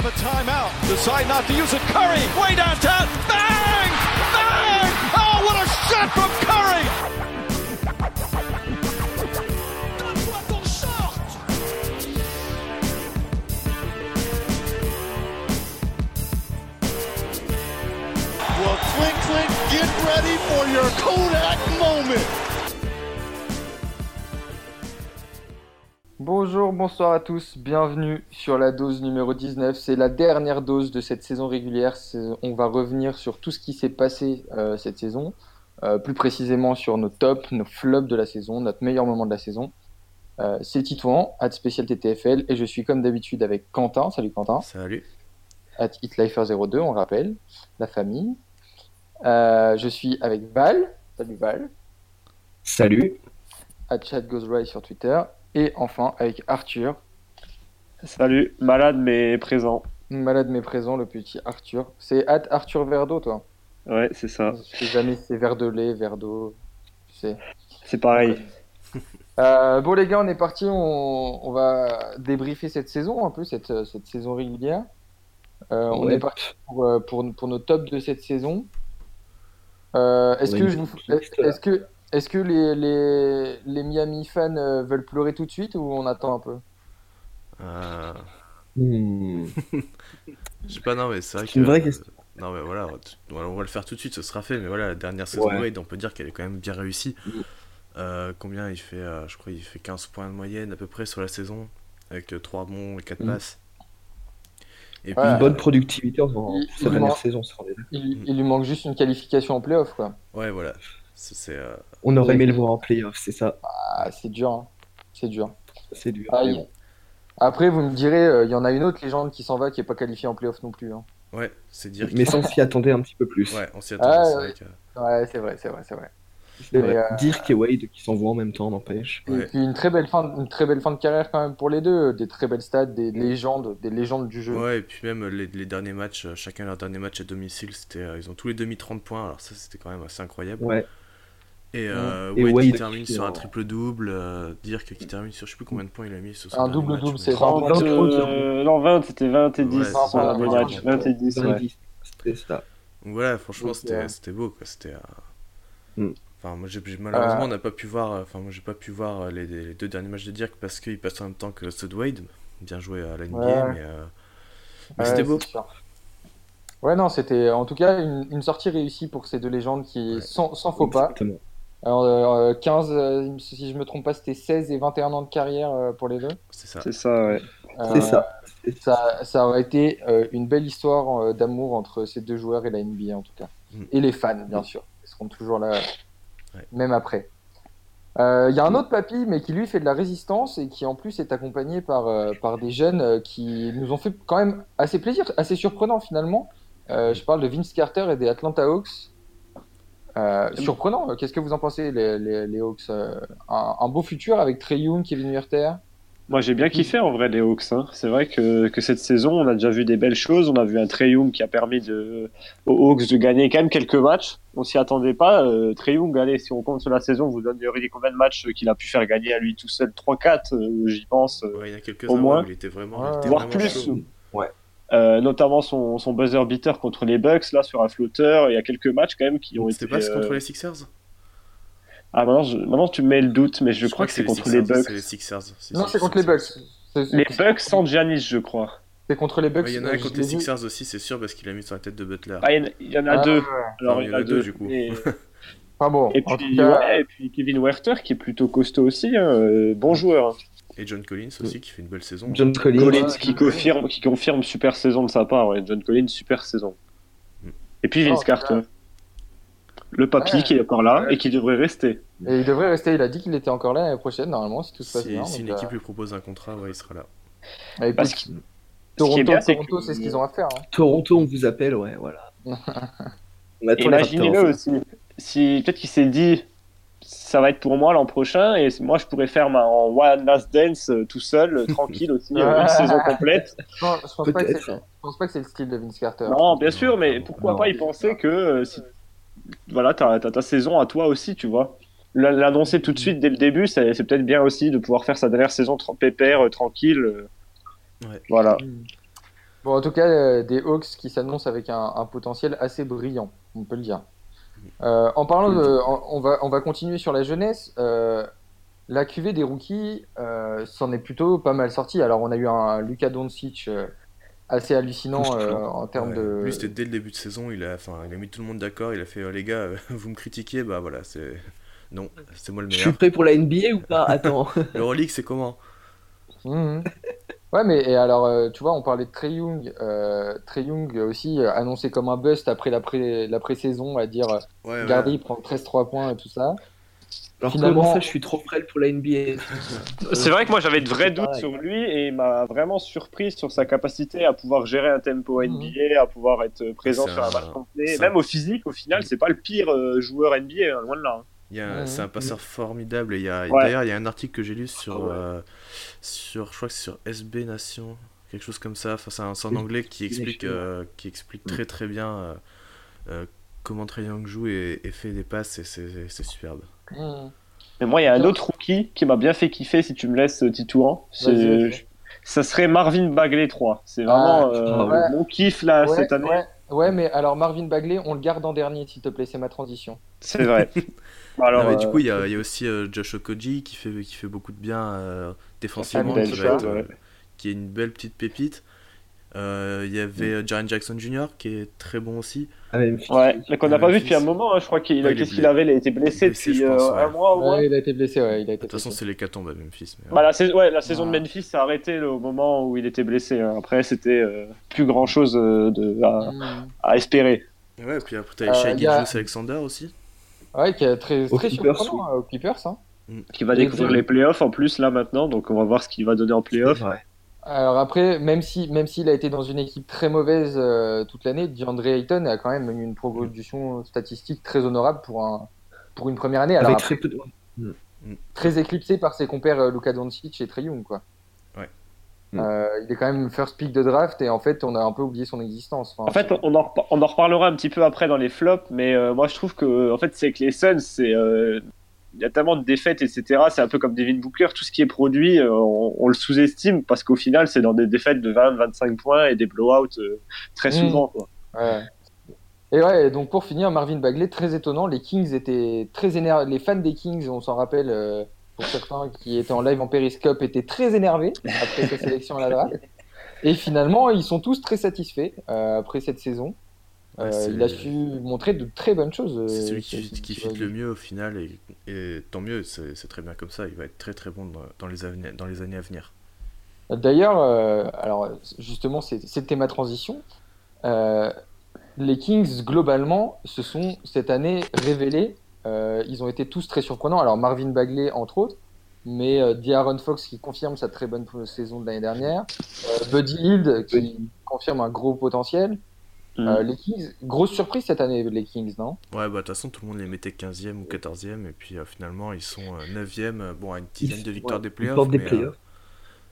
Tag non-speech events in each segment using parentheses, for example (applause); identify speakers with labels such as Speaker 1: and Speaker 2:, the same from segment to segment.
Speaker 1: have a timeout. Decide not to use it. Curry, way downtown. Bang! Bang! Oh, what a shot from Curry!
Speaker 2: Well, Clink Clink, get ready for your Kodak moment.
Speaker 3: Bonjour, bonsoir à tous, bienvenue sur la dose numéro 19. C'est la dernière dose de cette saison régulière. On va revenir sur tout ce qui s'est passé euh, cette saison, euh, plus précisément sur nos tops, nos flops de la saison, notre meilleur moment de la saison. Euh, c'est Titouan, at Spécial TTFL, et je suis comme d'habitude avec Quentin. Salut Quentin.
Speaker 4: Salut.
Speaker 3: At HitLifer02, on rappelle, la famille. Euh, je suis avec Val. Salut Val.
Speaker 5: Salut.
Speaker 3: At Chat Goes Right sur Twitter. Et enfin avec Arthur,
Speaker 6: Salut, malade mais présent.
Speaker 3: Malade mais présent, le petit Arthur. C'est at Arthur Verdo, toi.
Speaker 6: Ouais, c'est ça.
Speaker 3: Je sais jamais si c'est verre de lait, verre d'eau. Tu sais.
Speaker 6: C'est pareil.
Speaker 3: Euh, bon, les gars, on est parti. On, on va débriefer cette saison, un peu, cette, cette saison régulière. Euh, on est parti pour, euh, pour, pour nos tops de cette saison. Euh, est-ce que, je vous- est-ce que, est-ce que les, les, les Miami fans euh, veulent pleurer tout de suite ou on attend un peu
Speaker 4: Euh,
Speaker 5: Hmm. (laughs)
Speaker 4: je sais pas, non, mais c'est vrai
Speaker 5: C'est
Speaker 4: que.
Speaker 5: une vraie question.
Speaker 4: Non, mais voilà, on va le faire tout de suite, ce sera fait. Mais voilà, la dernière saison
Speaker 5: Ouais.
Speaker 4: de Wade, on peut dire qu'elle est quand même bien réussie.
Speaker 5: Mm.
Speaker 4: Euh, combien il fait euh, Je crois qu'il fait 15 points de moyenne à peu près sur la saison, avec 3 bons et 4
Speaker 5: Mm.
Speaker 4: passes. Et
Speaker 3: Ouais.
Speaker 4: puis,
Speaker 5: Une
Speaker 4: euh,
Speaker 5: bonne productivité en,
Speaker 3: Il-
Speaker 5: sa
Speaker 3: il
Speaker 5: dernière
Speaker 3: manque-
Speaker 5: saison,
Speaker 3: il, il lui manque juste une qualification en playoff, quoi.
Speaker 4: ouais, voilà. C'est. c'est, euh,
Speaker 5: On aurait aimé le voir en playoff, c'est ça.
Speaker 3: Ah, c'est dur, hein. C'est dur.
Speaker 5: C'est dur.
Speaker 3: Ah. Après, vous me direz, euh, il y en a une autre légende qui s'en va qui est pas qualifiée en playoff non plus. hein.
Speaker 4: Ouais, c'est dire.
Speaker 5: Mais ça, on s'y attendait un petit peu plus.
Speaker 4: Ouais, on s'y attendait.
Speaker 3: Ah,
Speaker 4: c'est
Speaker 3: ouais.
Speaker 4: vrai que-
Speaker 3: Ouais, c'est vrai, c'est vrai, c'est vrai.
Speaker 5: Vrai.
Speaker 3: Euh,
Speaker 5: Dirk et Wade qui s'envoient en même temps, n'empêche.
Speaker 3: Et
Speaker 4: Ouais.
Speaker 3: puis une très belle fin, une très belle fin de carrière quand même pour les deux, des très belles stats, des légendes, des légendes du jeu.
Speaker 4: Ouais, et puis même les, les derniers matchs, euh, chacun leur dernier match à domicile, c'était, euh, ils ont tous les demi 30 points, alors ça c'était quand même assez incroyable.
Speaker 5: Ouais.
Speaker 4: Et, euh,
Speaker 5: Et
Speaker 4: Wade,
Speaker 5: Wade
Speaker 4: qui termine sur un triple-double, euh, Dirk qui termine sur je sais plus combien de points il a mis sur son
Speaker 3: Un
Speaker 4: dernier
Speaker 3: double-double,
Speaker 4: match,
Speaker 3: c'est
Speaker 4: mais-
Speaker 6: 30,
Speaker 5: 20,
Speaker 6: euh, non, 20, c'était 20 et 10
Speaker 4: Ouais,
Speaker 6: sur
Speaker 3: c'est
Speaker 6: le
Speaker 3: ça,
Speaker 6: dernier
Speaker 3: ouais.
Speaker 6: match. 20 et 10, ouais.
Speaker 5: 20, C'était ça.
Speaker 4: Donc voilà, franchement c'était, beau quoi, c'était... euh,
Speaker 5: Mm.
Speaker 4: Enfin moi j'ai, j'ai- malheureusement
Speaker 3: Euh,
Speaker 4: on n'a pas pu voir, enfin moi j'ai pas pu voir les, les deux derniers matchs de Dirk parce qu'il passe en même temps que Stud Wade, bien joué à la NBA,
Speaker 3: Ouais.
Speaker 4: mais, euh, mais
Speaker 3: Ouais,
Speaker 4: c'était beau.
Speaker 3: Ouais, non, c'était en tout cas une, une sortie réussie pour ces deux légendes qui,
Speaker 4: Ouais.
Speaker 3: sans, sans faux pas.
Speaker 5: Exactement.
Speaker 3: Alors, euh, 15, euh, si je me trompe pas, c'était 16 et 21 ans de carrière euh, pour les deux.
Speaker 4: C'est ça.
Speaker 6: C'est ça, ouais.
Speaker 3: Euh,
Speaker 5: C'est ça. Ça.
Speaker 3: Ça, aurait été euh, une belle histoire euh, d'amour entre ces deux joueurs et la NBA en tout cas.
Speaker 4: Mm.
Speaker 3: Et les fans, bien sûr. Ils seront toujours là,
Speaker 4: Ouais.
Speaker 3: même après. Euh, Il y a un autre papy, mais qui lui fait de la résistance et qui en plus est accompagné par, euh, par des jeunes euh, qui nous ont fait quand même assez plaisir, assez surprenant finalement. Euh, je parle de Vince Carter et des Atlanta Hawks. Euh, surprenant, qu'est-ce que vous en pensez, les, les, les Hawks Euh, un, un beau futur avec Trey Young, Kevin Huerter?
Speaker 6: Moi, j'ai bien kiffé en vrai les Hawks. hein. C'est vrai que, que cette saison, on a déjà vu des belles choses. On a vu un Trey Young qui a permis de, aux Hawks de gagner quand même quelques matchs. On s'y attendait pas. Euh, Trey Young, allez, si on compte sur la saison, vous donneriez combien de matchs qu'il a pu faire gagner à lui tout seul? 3-4, euh, j'y pense. euh,
Speaker 4: Ouais, il y en a quelques-uns
Speaker 6: Au moins.
Speaker 4: où il était vraiment,
Speaker 3: Ouais,
Speaker 4: il était
Speaker 6: voire
Speaker 4: vraiment
Speaker 6: plus.
Speaker 4: chaud.
Speaker 6: Euh, notamment son, son buzzer beater contre les Bucks, là, sur un flotteur. Il y a quelques matchs quand même qui ont été.
Speaker 4: C'était pas contre
Speaker 6: euh,
Speaker 4: les Sixers?
Speaker 6: Ah, maintenant, je- maintenant, tu me mets le doute, mais je,
Speaker 4: Je
Speaker 6: crois que c'est contre
Speaker 4: Sixers,
Speaker 6: les Bucks.
Speaker 4: C'est les Sixers. Si,
Speaker 3: Non, c'est contre les Bucks.
Speaker 6: Les Bucks sans Giannis, je crois.
Speaker 3: c'est contre les Bucks.
Speaker 4: Ouais, Il y en a un
Speaker 3: je
Speaker 4: contre les. Sixers aussi, c'est sûr, parce qu'il a mis sur la tête de Butler.
Speaker 6: Ah, il y en a- il y en a
Speaker 3: Ah,
Speaker 6: deux. Alors, il y en a deux,
Speaker 4: du coup.
Speaker 3: Pas (laughs) bon.
Speaker 6: Et puis,
Speaker 3: tout cas,
Speaker 6: ouais, et puis Kevin Werther qui est plutôt costaud aussi, hein, euh, bon joueur. hein.
Speaker 4: Et John Collins aussi, qui fait une belle saison.
Speaker 5: John Collins.
Speaker 6: Qui confirme, qui confirme super saison de sa part, ouais. John Collins super saison.
Speaker 4: Mm.
Speaker 6: Et puis Vince
Speaker 3: Oh,
Speaker 6: Carter, le papy
Speaker 3: Ouais.
Speaker 6: qui est encore là
Speaker 3: Ouais.
Speaker 6: et qui devrait rester.
Speaker 3: et il devrait rester. Il a dit qu'il était encore là l'année prochaine, normalement, si tout se passe
Speaker 4: Si,
Speaker 3: bien.
Speaker 4: si une équipe lui propose un contrat, ouais, il sera là.
Speaker 3: euh, écoute,
Speaker 6: Parce que-
Speaker 3: Toronto,
Speaker 6: c'est
Speaker 3: ce qu'ils ont à faire. hein.
Speaker 5: Toronto, on vous appelle, ouais, voilà. (laughs)
Speaker 6: Imaginez-le aussi. Si peut-être qu'il s'est dit, ça va être pour moi l'an prochain et moi je pourrais faire ma en one last dance euh, tout seul, euh, tranquille aussi, euh, une saison complète.
Speaker 3: Non, je pense pas que je pense pas que c'est le style de Vince Carter.
Speaker 6: Non, bien sûr, mais pourquoi
Speaker 5: Non.
Speaker 6: pas y penser que euh, si voilà, t'as as ta saison à toi aussi, tu vois. L'annoncer tout de suite dès le début, c'est peut-être bien aussi de pouvoir faire sa dernière saison tra- pépère, euh, tranquille. euh,
Speaker 4: Ouais.
Speaker 6: Voilà.
Speaker 3: Bon, en tout cas, euh, des Hawks qui s'annoncent avec un, un potentiel assez brillant, on peut le dire. Euh, en parlant de, on, on va, on va continuer sur la jeunesse. Euh, la QV des rookies euh, s'en est plutôt pas mal sorti. Alors, on a eu un Luka Doncic assez hallucinant euh, en termes
Speaker 4: Ouais,
Speaker 3: de.
Speaker 4: Lui, c'était dès le début de saison, il a, enfin, il a mis tout le monde d'accord, il a fait, euh, les gars, (laughs) vous me critiquez, bah voilà, c'est... Non, c'est moi le
Speaker 5: Je suis
Speaker 4: meilleur.
Speaker 5: prêt pour la NBA ou pas? Attends. (laughs)
Speaker 4: L'Euroleague, c'est comment?
Speaker 3: Mhm. Ouais, mais et alors, euh, tu vois, on parlait de Trey Young. Euh, Trey Young aussi euh, annoncé comme un bust après la pré- la pré-saison, à dire
Speaker 4: Ouais,
Speaker 3: regardez, il prend 13-3 points et tout ça.
Speaker 5: Alors
Speaker 3: Finalement-
Speaker 5: comment ça, je suis trop frêle pour la NBA (laughs)
Speaker 6: C'est vrai que moi j'avais de vrais doutes
Speaker 5: pareil.
Speaker 6: sur lui et il m'a vraiment surpris sur sa capacité à pouvoir gérer un tempo
Speaker 3: Mhm.
Speaker 6: NBA, à pouvoir être présent sur un match complet. Même au physique, au final, c'est pas le pire joueur NBA, hein, loin de là. hein.
Speaker 4: Il y a un-. C'est un passeur formidable et il y a
Speaker 6: Ouais.
Speaker 4: d'ailleurs il y a un article que j'ai lu sur
Speaker 5: Ah ouais.
Speaker 4: euh, sur je crois que c'est sur SB Nation quelque chose comme ça enfin c'est un- c'est en anglais qui explique euh, qui explique très très bien euh, euh, comment Trae Young joue et, et fait des passes et c'est c'est superbe.
Speaker 6: Mais moi, il y a un autre rookie qui m'a bien fait kiffer, si tu me laisses, Titouan.
Speaker 3: Vas-y.
Speaker 6: Ça serait Marvin Bagley 3. C'est vraiment
Speaker 3: Ah,
Speaker 6: euh,
Speaker 3: ouais.
Speaker 6: mon kiff là
Speaker 3: Ouais,
Speaker 6: cette année.
Speaker 3: ouais, ouais, mais alors Marvin Bagley, on le garde en dernier, s'il te plaît, c'est ma transition.
Speaker 6: C'est vrai. (laughs) Alors,
Speaker 4: Non, mais du
Speaker 6: euh,
Speaker 4: coup il y a, il y a aussi euh, Josh Okoji qui fait qui fait beaucoup de bien euh, défensivement qui, va
Speaker 6: chose,
Speaker 4: être, euh,
Speaker 6: ouais.
Speaker 4: qui est une belle petite pépite. Euh, Il y avait Jaren Jackson Jr. qui est très bon aussi.
Speaker 5: Ah.
Speaker 6: Ouais, qu'on n'a pas vu depuis un moment. hein. Je crois qu'il
Speaker 4: Ouais,
Speaker 6: qu'il
Speaker 4: blessé.
Speaker 6: avait Il a été blessé
Speaker 4: Blessé,
Speaker 6: depuis
Speaker 4: pense,
Speaker 6: euh, un mois au moins.
Speaker 3: Ouais, il a été blessé, ouais, il a été
Speaker 4: De toute façon c'est l'hécatombe à Memphis. mais,
Speaker 6: Bah, la, saison, ouais, la saison de. Memphis s'est arrêtée là, au moment où il était blessé. hein. Après, c'était euh, plus grand chose de, à, à espérer.
Speaker 4: Ouais, et puis après t'as
Speaker 3: Euh,
Speaker 4: Shai
Speaker 3: il y a-
Speaker 4: Alexander aussi.
Speaker 3: Ouais, qui est très, très
Speaker 5: Clippers,
Speaker 3: surprenant euh, aux Clippers. Hein.
Speaker 6: Qui va
Speaker 3: Et
Speaker 6: découvrir les playoffs en plus là maintenant. Donc on va voir ce qu'il va donner en playoffs.
Speaker 5: Ouais.
Speaker 3: Alors après, même si même s'il a été dans une équipe très mauvaise euh, toute l'année, DeAndre Ayton a quand même eu une progression statistique très honorable pour un pour une première année. Alors
Speaker 5: Avec
Speaker 3: après,
Speaker 5: très peu de...
Speaker 3: très éclipsé par ses compères euh, Luka Doncic et Trae Young, quoi.
Speaker 4: Ouais.
Speaker 3: Euh, il est quand même first pick de draft et en fait on a un peu oublié son existence. Enfin,
Speaker 6: En fait, on en, repa- on en reparlera un petit peu après dans les flops, mais euh, moi je trouve que en fait, c'est que les Suns, c'est euh, il y a tellement de défaites, etc. C'est un peu comme Devin Booker, tout ce qui est produit, euh, on, on le sous-estime parce qu'au final, c'est dans des défaites de 20-25 points et des blowouts euh, très
Speaker 3: Mm.
Speaker 6: souvent. Quoi.
Speaker 3: Ouais. Et ouais, donc pour finir, Marvin Bagley, très étonnant. Les Kings étaient très énervés. Les fans des Kings, on s'en rappelle, euh, pour certains qui étaient en live en Periscope, étaient très énervés après sa sélection à la draft. Et finalement, ils sont tous très satisfaits euh, après cette saison. Euh, il a su montrer de très bonnes choses. euh,
Speaker 4: C'est celui
Speaker 3: ce-
Speaker 4: qui, fit le mieux au final et, et tant mieux, c'est très bien comme ça. Il va être très très bon dans, les, dans les années à venir.
Speaker 3: D'ailleurs, euh, alors justement, c'était ma transition. Les Kings, globalement, se sont cette année révélés. Euh, ils ont été tous très surprenants. Alors Marvin Bagley, entre autres, mais euh, De'Aaron Fox qui confirme sa très bonne saison de l'année dernière. Euh, Buddy Hield qui confirme un gros potentiel.
Speaker 6: Mm.
Speaker 3: Euh, les Kings, grosse surprise cette année, les Kings, non?
Speaker 4: Ouais, bah de toute façon, tout le monde les mettait 15e ou 14e et puis euh, finalement, ils sont euh, 9e, euh, bon, à une dizaine de victoires
Speaker 5: Ouais,
Speaker 4: des
Speaker 5: ils
Speaker 4: playoffs.
Speaker 5: des
Speaker 4: mais, euh,
Speaker 5: playoffs.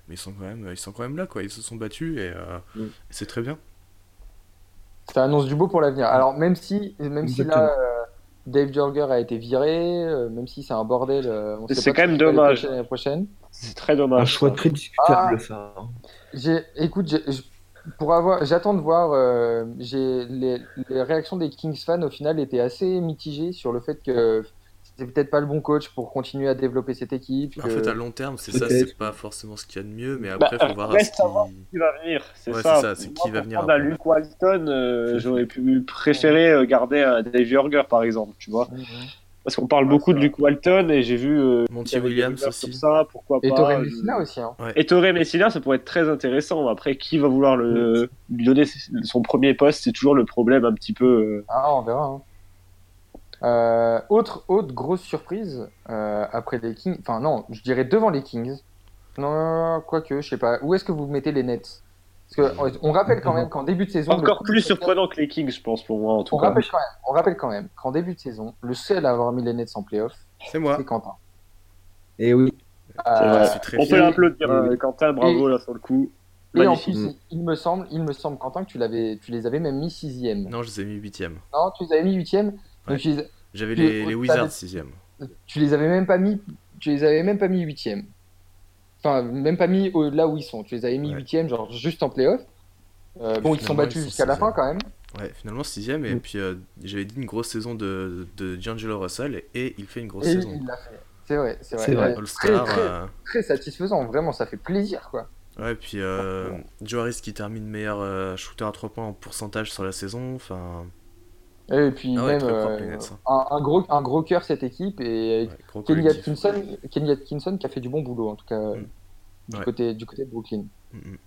Speaker 4: mais ils sont, quand même, ils sont quand même là, quoi. Ils se sont battus et euh,
Speaker 5: Mm.
Speaker 4: c'est très bien.
Speaker 3: Ça annonce du beau pour l'avenir. Alors même si, même si là, euh, Dave Jorger a été viré, euh, même si c'est un bordel, euh,
Speaker 6: C'est quand même dommage.
Speaker 3: L'année prochaine.
Speaker 6: C'est très
Speaker 5: Un
Speaker 6: dommage.
Speaker 5: choix
Speaker 6: ça.
Speaker 5: très discutable,
Speaker 3: Ah.
Speaker 5: ça. hein.
Speaker 3: J'ai, écoute, j'ai- pour avoir, j'attends de voir. euh, j'ai les, les réactions des Kings fans au final étaient assez mitigées sur le fait que c'était peut-être pas le bon coach pour continuer à développer cette équipe.
Speaker 4: En
Speaker 3: que-
Speaker 4: fait, à long terme, c'est ça, c'est pas forcément ce qu'il y a de mieux, mais
Speaker 6: Bah,
Speaker 4: après, faut voir
Speaker 6: reste à voir
Speaker 4: qui-
Speaker 6: qui va venir. C'est
Speaker 4: Ouais,
Speaker 6: ça.
Speaker 4: c'est c'est qui va venir après.
Speaker 6: Luke Walton, euh, (laughs) j'aurais pu préférer euh, garder un Dave Jorger, par exemple, tu vois. Parce qu'on parle beaucoup de Luke Walton et j'ai vu euh,
Speaker 4: Monty Williams aussi.
Speaker 6: sur ça, pourquoi
Speaker 3: Et
Speaker 6: pas. Euh,
Speaker 3: Messina aussi. Hein.
Speaker 6: Et Torrey Messina, ça pourrait être très intéressant. Après, qui va vouloir le, lui donner son premier poste C'est toujours le problème un petit peu. euh,
Speaker 3: Ah, on verra. hein. Euh, autre, autre grosse surprise euh, après les Kings. Enfin, non, je dirais devant les Kings. Non, quoique, je sais pas. Où est-ce que vous mettez les Nets? Parce que on- rappelle quand même qu'en début de saison.
Speaker 6: Encore plus surprenant que les Kings, je pense, pour moi, en tout
Speaker 3: On
Speaker 6: cas.
Speaker 3: rappelle quand même, on rappelle quand même qu'en début de saison, le seul à avoir mis les Nets en playoff,
Speaker 4: C'est moi.
Speaker 3: c'est Quentin.
Speaker 5: Et oui.
Speaker 6: C'est
Speaker 3: Euh,
Speaker 6: On peut l'applaudir, euh, Quentin, bravo là sur le coup.
Speaker 3: Et en plus, il, me semble, il me semble, Quentin, que tu l'avais, tu les avais même mis sixième. Non,
Speaker 4: Non, je les ai mis 8e.
Speaker 3: tu les avais mis huitième.
Speaker 4: Ouais. J'avais les, Wizards 6e.
Speaker 3: tu les avais même pas mis, tu les avais même pas mis huitième. Enfin, même pas mis au- là où ils sont. Tu les avais mis
Speaker 4: Ouais.
Speaker 3: huitième, genre juste en playoff. Euh, bon, ils se sont battus jusqu'à la fin quand même.
Speaker 4: Ouais, finalement sixième, et
Speaker 3: Mm.
Speaker 4: puis euh, j'avais dit une grosse saison de, de D'Angelo Russell, et, et il fait une grosse
Speaker 3: Et
Speaker 4: saison.
Speaker 3: il l'a fait. C'est vrai, c'est vrai. Très, très,
Speaker 4: euh,
Speaker 3: très satisfaisant, vraiment, ça fait plaisir quoi.
Speaker 4: ouais, puis euh, Joe Harris qui termine meilleur euh, shooter à 3 points en pourcentage sur la saison, enfin,
Speaker 3: Et puis
Speaker 4: Ah ouais,
Speaker 3: même euh, un, un gros, un gros cœur cette équipe et
Speaker 4: ouais,
Speaker 3: Kenny. Atkinson, Kenny Atkinson qui a fait du bon boulot en tout cas
Speaker 4: Mm.
Speaker 3: du,
Speaker 4: Ouais.
Speaker 3: côté, du côté de Brooklyn.
Speaker 4: Mm, mm.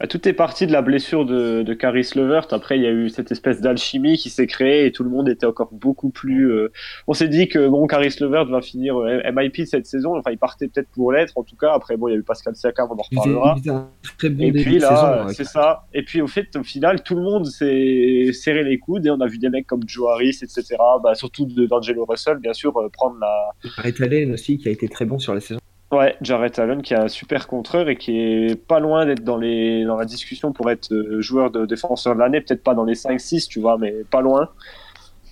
Speaker 6: Bah, tout est parti de la blessure de, de Caris Levert. Après, il y a eu cette espèce d'alchimie qui s'est créée et tout le monde était encore beaucoup plus. euh, On s'est dit que bon, Caris Levert va finir euh, MIP cette saison. Enfin, il partait peut-être pour l'être. En tout cas, après, bon, il y a eu Pascal Siakam, on en reparlera.
Speaker 5: très bon
Speaker 6: Et puis là,
Speaker 5: hein,
Speaker 6: c'est ça. Et puis au fait, au final, tout le monde s'est serré les coudes et on a vu des mecs comme Joe Harris, etc. Bah, surtout de d'Angelo Russell, bien sûr, euh, prendre la.
Speaker 5: Barrett Allen aussi, qui a été très bon sur la saison.
Speaker 6: Ouais, Jarrett Allen qui est un super contreur et qui est pas loin d'être dans les dans la discussion pour être euh, joueur de défenseur de l'année, peut-être pas dans les 5-6, tu vois, mais pas loin.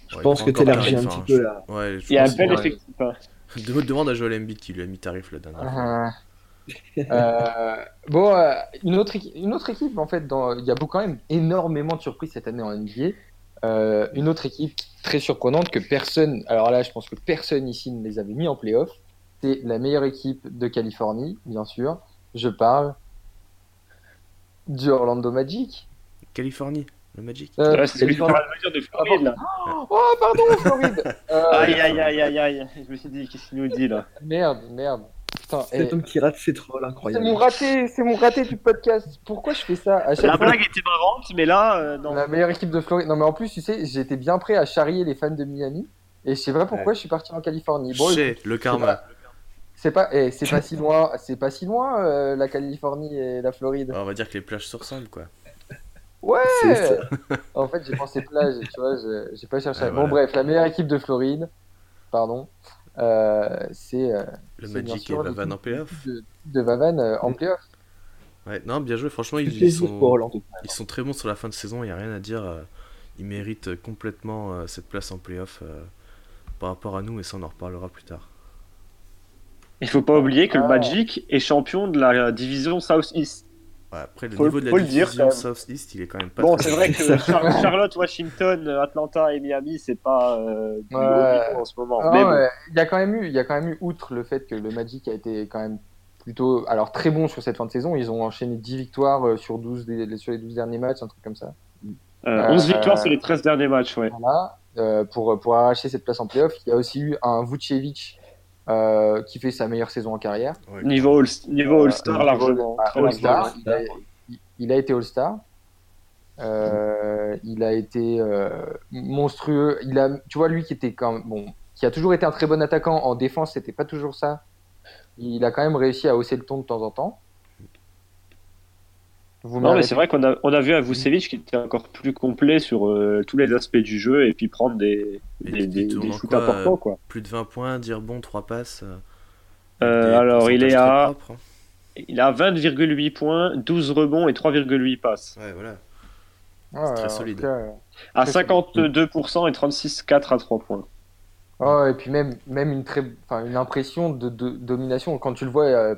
Speaker 5: Je
Speaker 4: Ouais,
Speaker 5: pense que t'élargis un petit peu
Speaker 4: je-
Speaker 5: là.
Speaker 4: Ouais, je
Speaker 6: Il y a un bel effectif. hein. (laughs)
Speaker 4: De- Demande à Joel Embiid qui lui a mis tarif la dernière fois.
Speaker 3: Euh, euh, bon, euh, une, autre équipe, une autre équipe, en fait, dans, il y a beaucoup, quand même énormément de surprises cette année en NBA. Euh, une autre équipe très surprenante que personne, alors là, je pense que personne ici ne les avait mis en playoff. C'est la meilleure équipe de Californie, bien sûr. Je parle du Orlando Magic.
Speaker 4: Californie, le Magic.
Speaker 3: Euh,
Speaker 6: Ouais, c'est
Speaker 3: Californie-
Speaker 6: de Floride, là.
Speaker 3: Oh, pardon, Floride. Euh,
Speaker 6: Aïe, aïe, aïe, aïe, aïe. Je me suis dit, qu'est-ce qu'il nous dit là
Speaker 3: Merde, merde. Putain, eh,
Speaker 5: Cet homme qui rate ses trolls,
Speaker 3: c'est
Speaker 5: incroyable.
Speaker 3: mon raté, c'est mon raté du podcast. Pourquoi je fais ça à chaque
Speaker 6: La
Speaker 3: fois
Speaker 6: blague était marrante, mais là, euh, non.
Speaker 3: La meilleure équipe de Floride. Non, mais en plus, tu sais, j'étais bien prêt à charrier les fans de Miami. Et je sais pas pourquoi je suis parti en Californie. Bon, écoute,
Speaker 4: le
Speaker 3: c'est
Speaker 4: karma.
Speaker 3: C'est pas, eh, c'est pas si loin, c'est pas si loin euh, la Californie et la Floride.
Speaker 4: Ah, on va dire que les plages se ressemblent, quoi.
Speaker 3: Ouais. (laughs) En fait, j'ai pensé plage, tu vois, je- j'ai pas cherché. Bon,
Speaker 4: voilà.
Speaker 3: bref, la meilleure équipe de Floride, pardon, euh, c'est euh,
Speaker 4: Le Magic et Vavan en playoff.
Speaker 3: de, de Vavan euh, en playoff.
Speaker 4: Ouais, non, bien joué, franchement, ils, sont... Ils sont très bons sur la fin de saison, il n'y a rien à dire. Ils méritent complètement euh, cette place en playoff euh, par rapport à nous, et ça on en reparlera plus tard.
Speaker 6: Il faut pas oublier que le
Speaker 3: Ah.
Speaker 6: Magic est champion de la division South-East.
Speaker 4: Ouais, après, le
Speaker 6: Faut-
Speaker 4: niveau de la division. South-East, il est quand même pas
Speaker 6: Bon, c'est vrai que Char- (laughs) Charlotte, Washington, Atlanta et Miami, c'est pas euh, du
Speaker 3: Ouais.
Speaker 6: haut niveau en ce moment. Mais bon.
Speaker 3: ouais, Il y a quand même eu, il y a quand même eu, outre le fait que le Magic a été quand même plutôt, alors très bon sur cette fin de saison, ils ont enchaîné 10 victoires euh, sur 12 des- sur les 12 derniers matchs, un truc comme ça.
Speaker 6: Euh, 11
Speaker 3: Euh,
Speaker 6: victoires sur les 13 derniers matchs, ouais.
Speaker 3: Voilà, euh, pour, pour arracher cette place en playoff. Il y a aussi eu un Vucevic euh, qui fait sa meilleure saison en carrière.
Speaker 4: Ouais,
Speaker 6: Niveau All- niveau
Speaker 3: Euh,
Speaker 6: All-Star, largement.
Speaker 3: Ah,
Speaker 6: très
Speaker 3: All-Star,
Speaker 6: largement.
Speaker 3: il, a, il- il a été All-Star. Euh, il a été euh, monstrueux. Il a, tu vois, lui qui était quand même, bon, qui a toujours été un très bon attaquant en défense, c'était pas toujours ça. Il a quand même réussi à hausser le ton de temps en temps. Vous
Speaker 6: Non, mais c'est vrai qu'on a, on a vu un Vucevic qui était encore plus complet sur euh, tous les aspects du jeu et puis prendre des, des, des,
Speaker 4: tourne
Speaker 6: des
Speaker 4: en
Speaker 6: shoots
Speaker 4: quoi,
Speaker 6: importants, quoi.
Speaker 4: Plus de 20 points, dire bon, 3 passes. euh,
Speaker 6: Euh, alors, il est à,
Speaker 4: propres, hein.
Speaker 6: il a 20,8 points, 12 rebonds et 3,8 passes.
Speaker 4: Ouais, voilà.
Speaker 3: Ouais,
Speaker 4: très solide.
Speaker 6: À
Speaker 3: Très
Speaker 6: 52% et 36,4 à 3 points.
Speaker 3: Oh, et puis même, même une, très, enfin, une impression de, de domination quand tu le vois euh,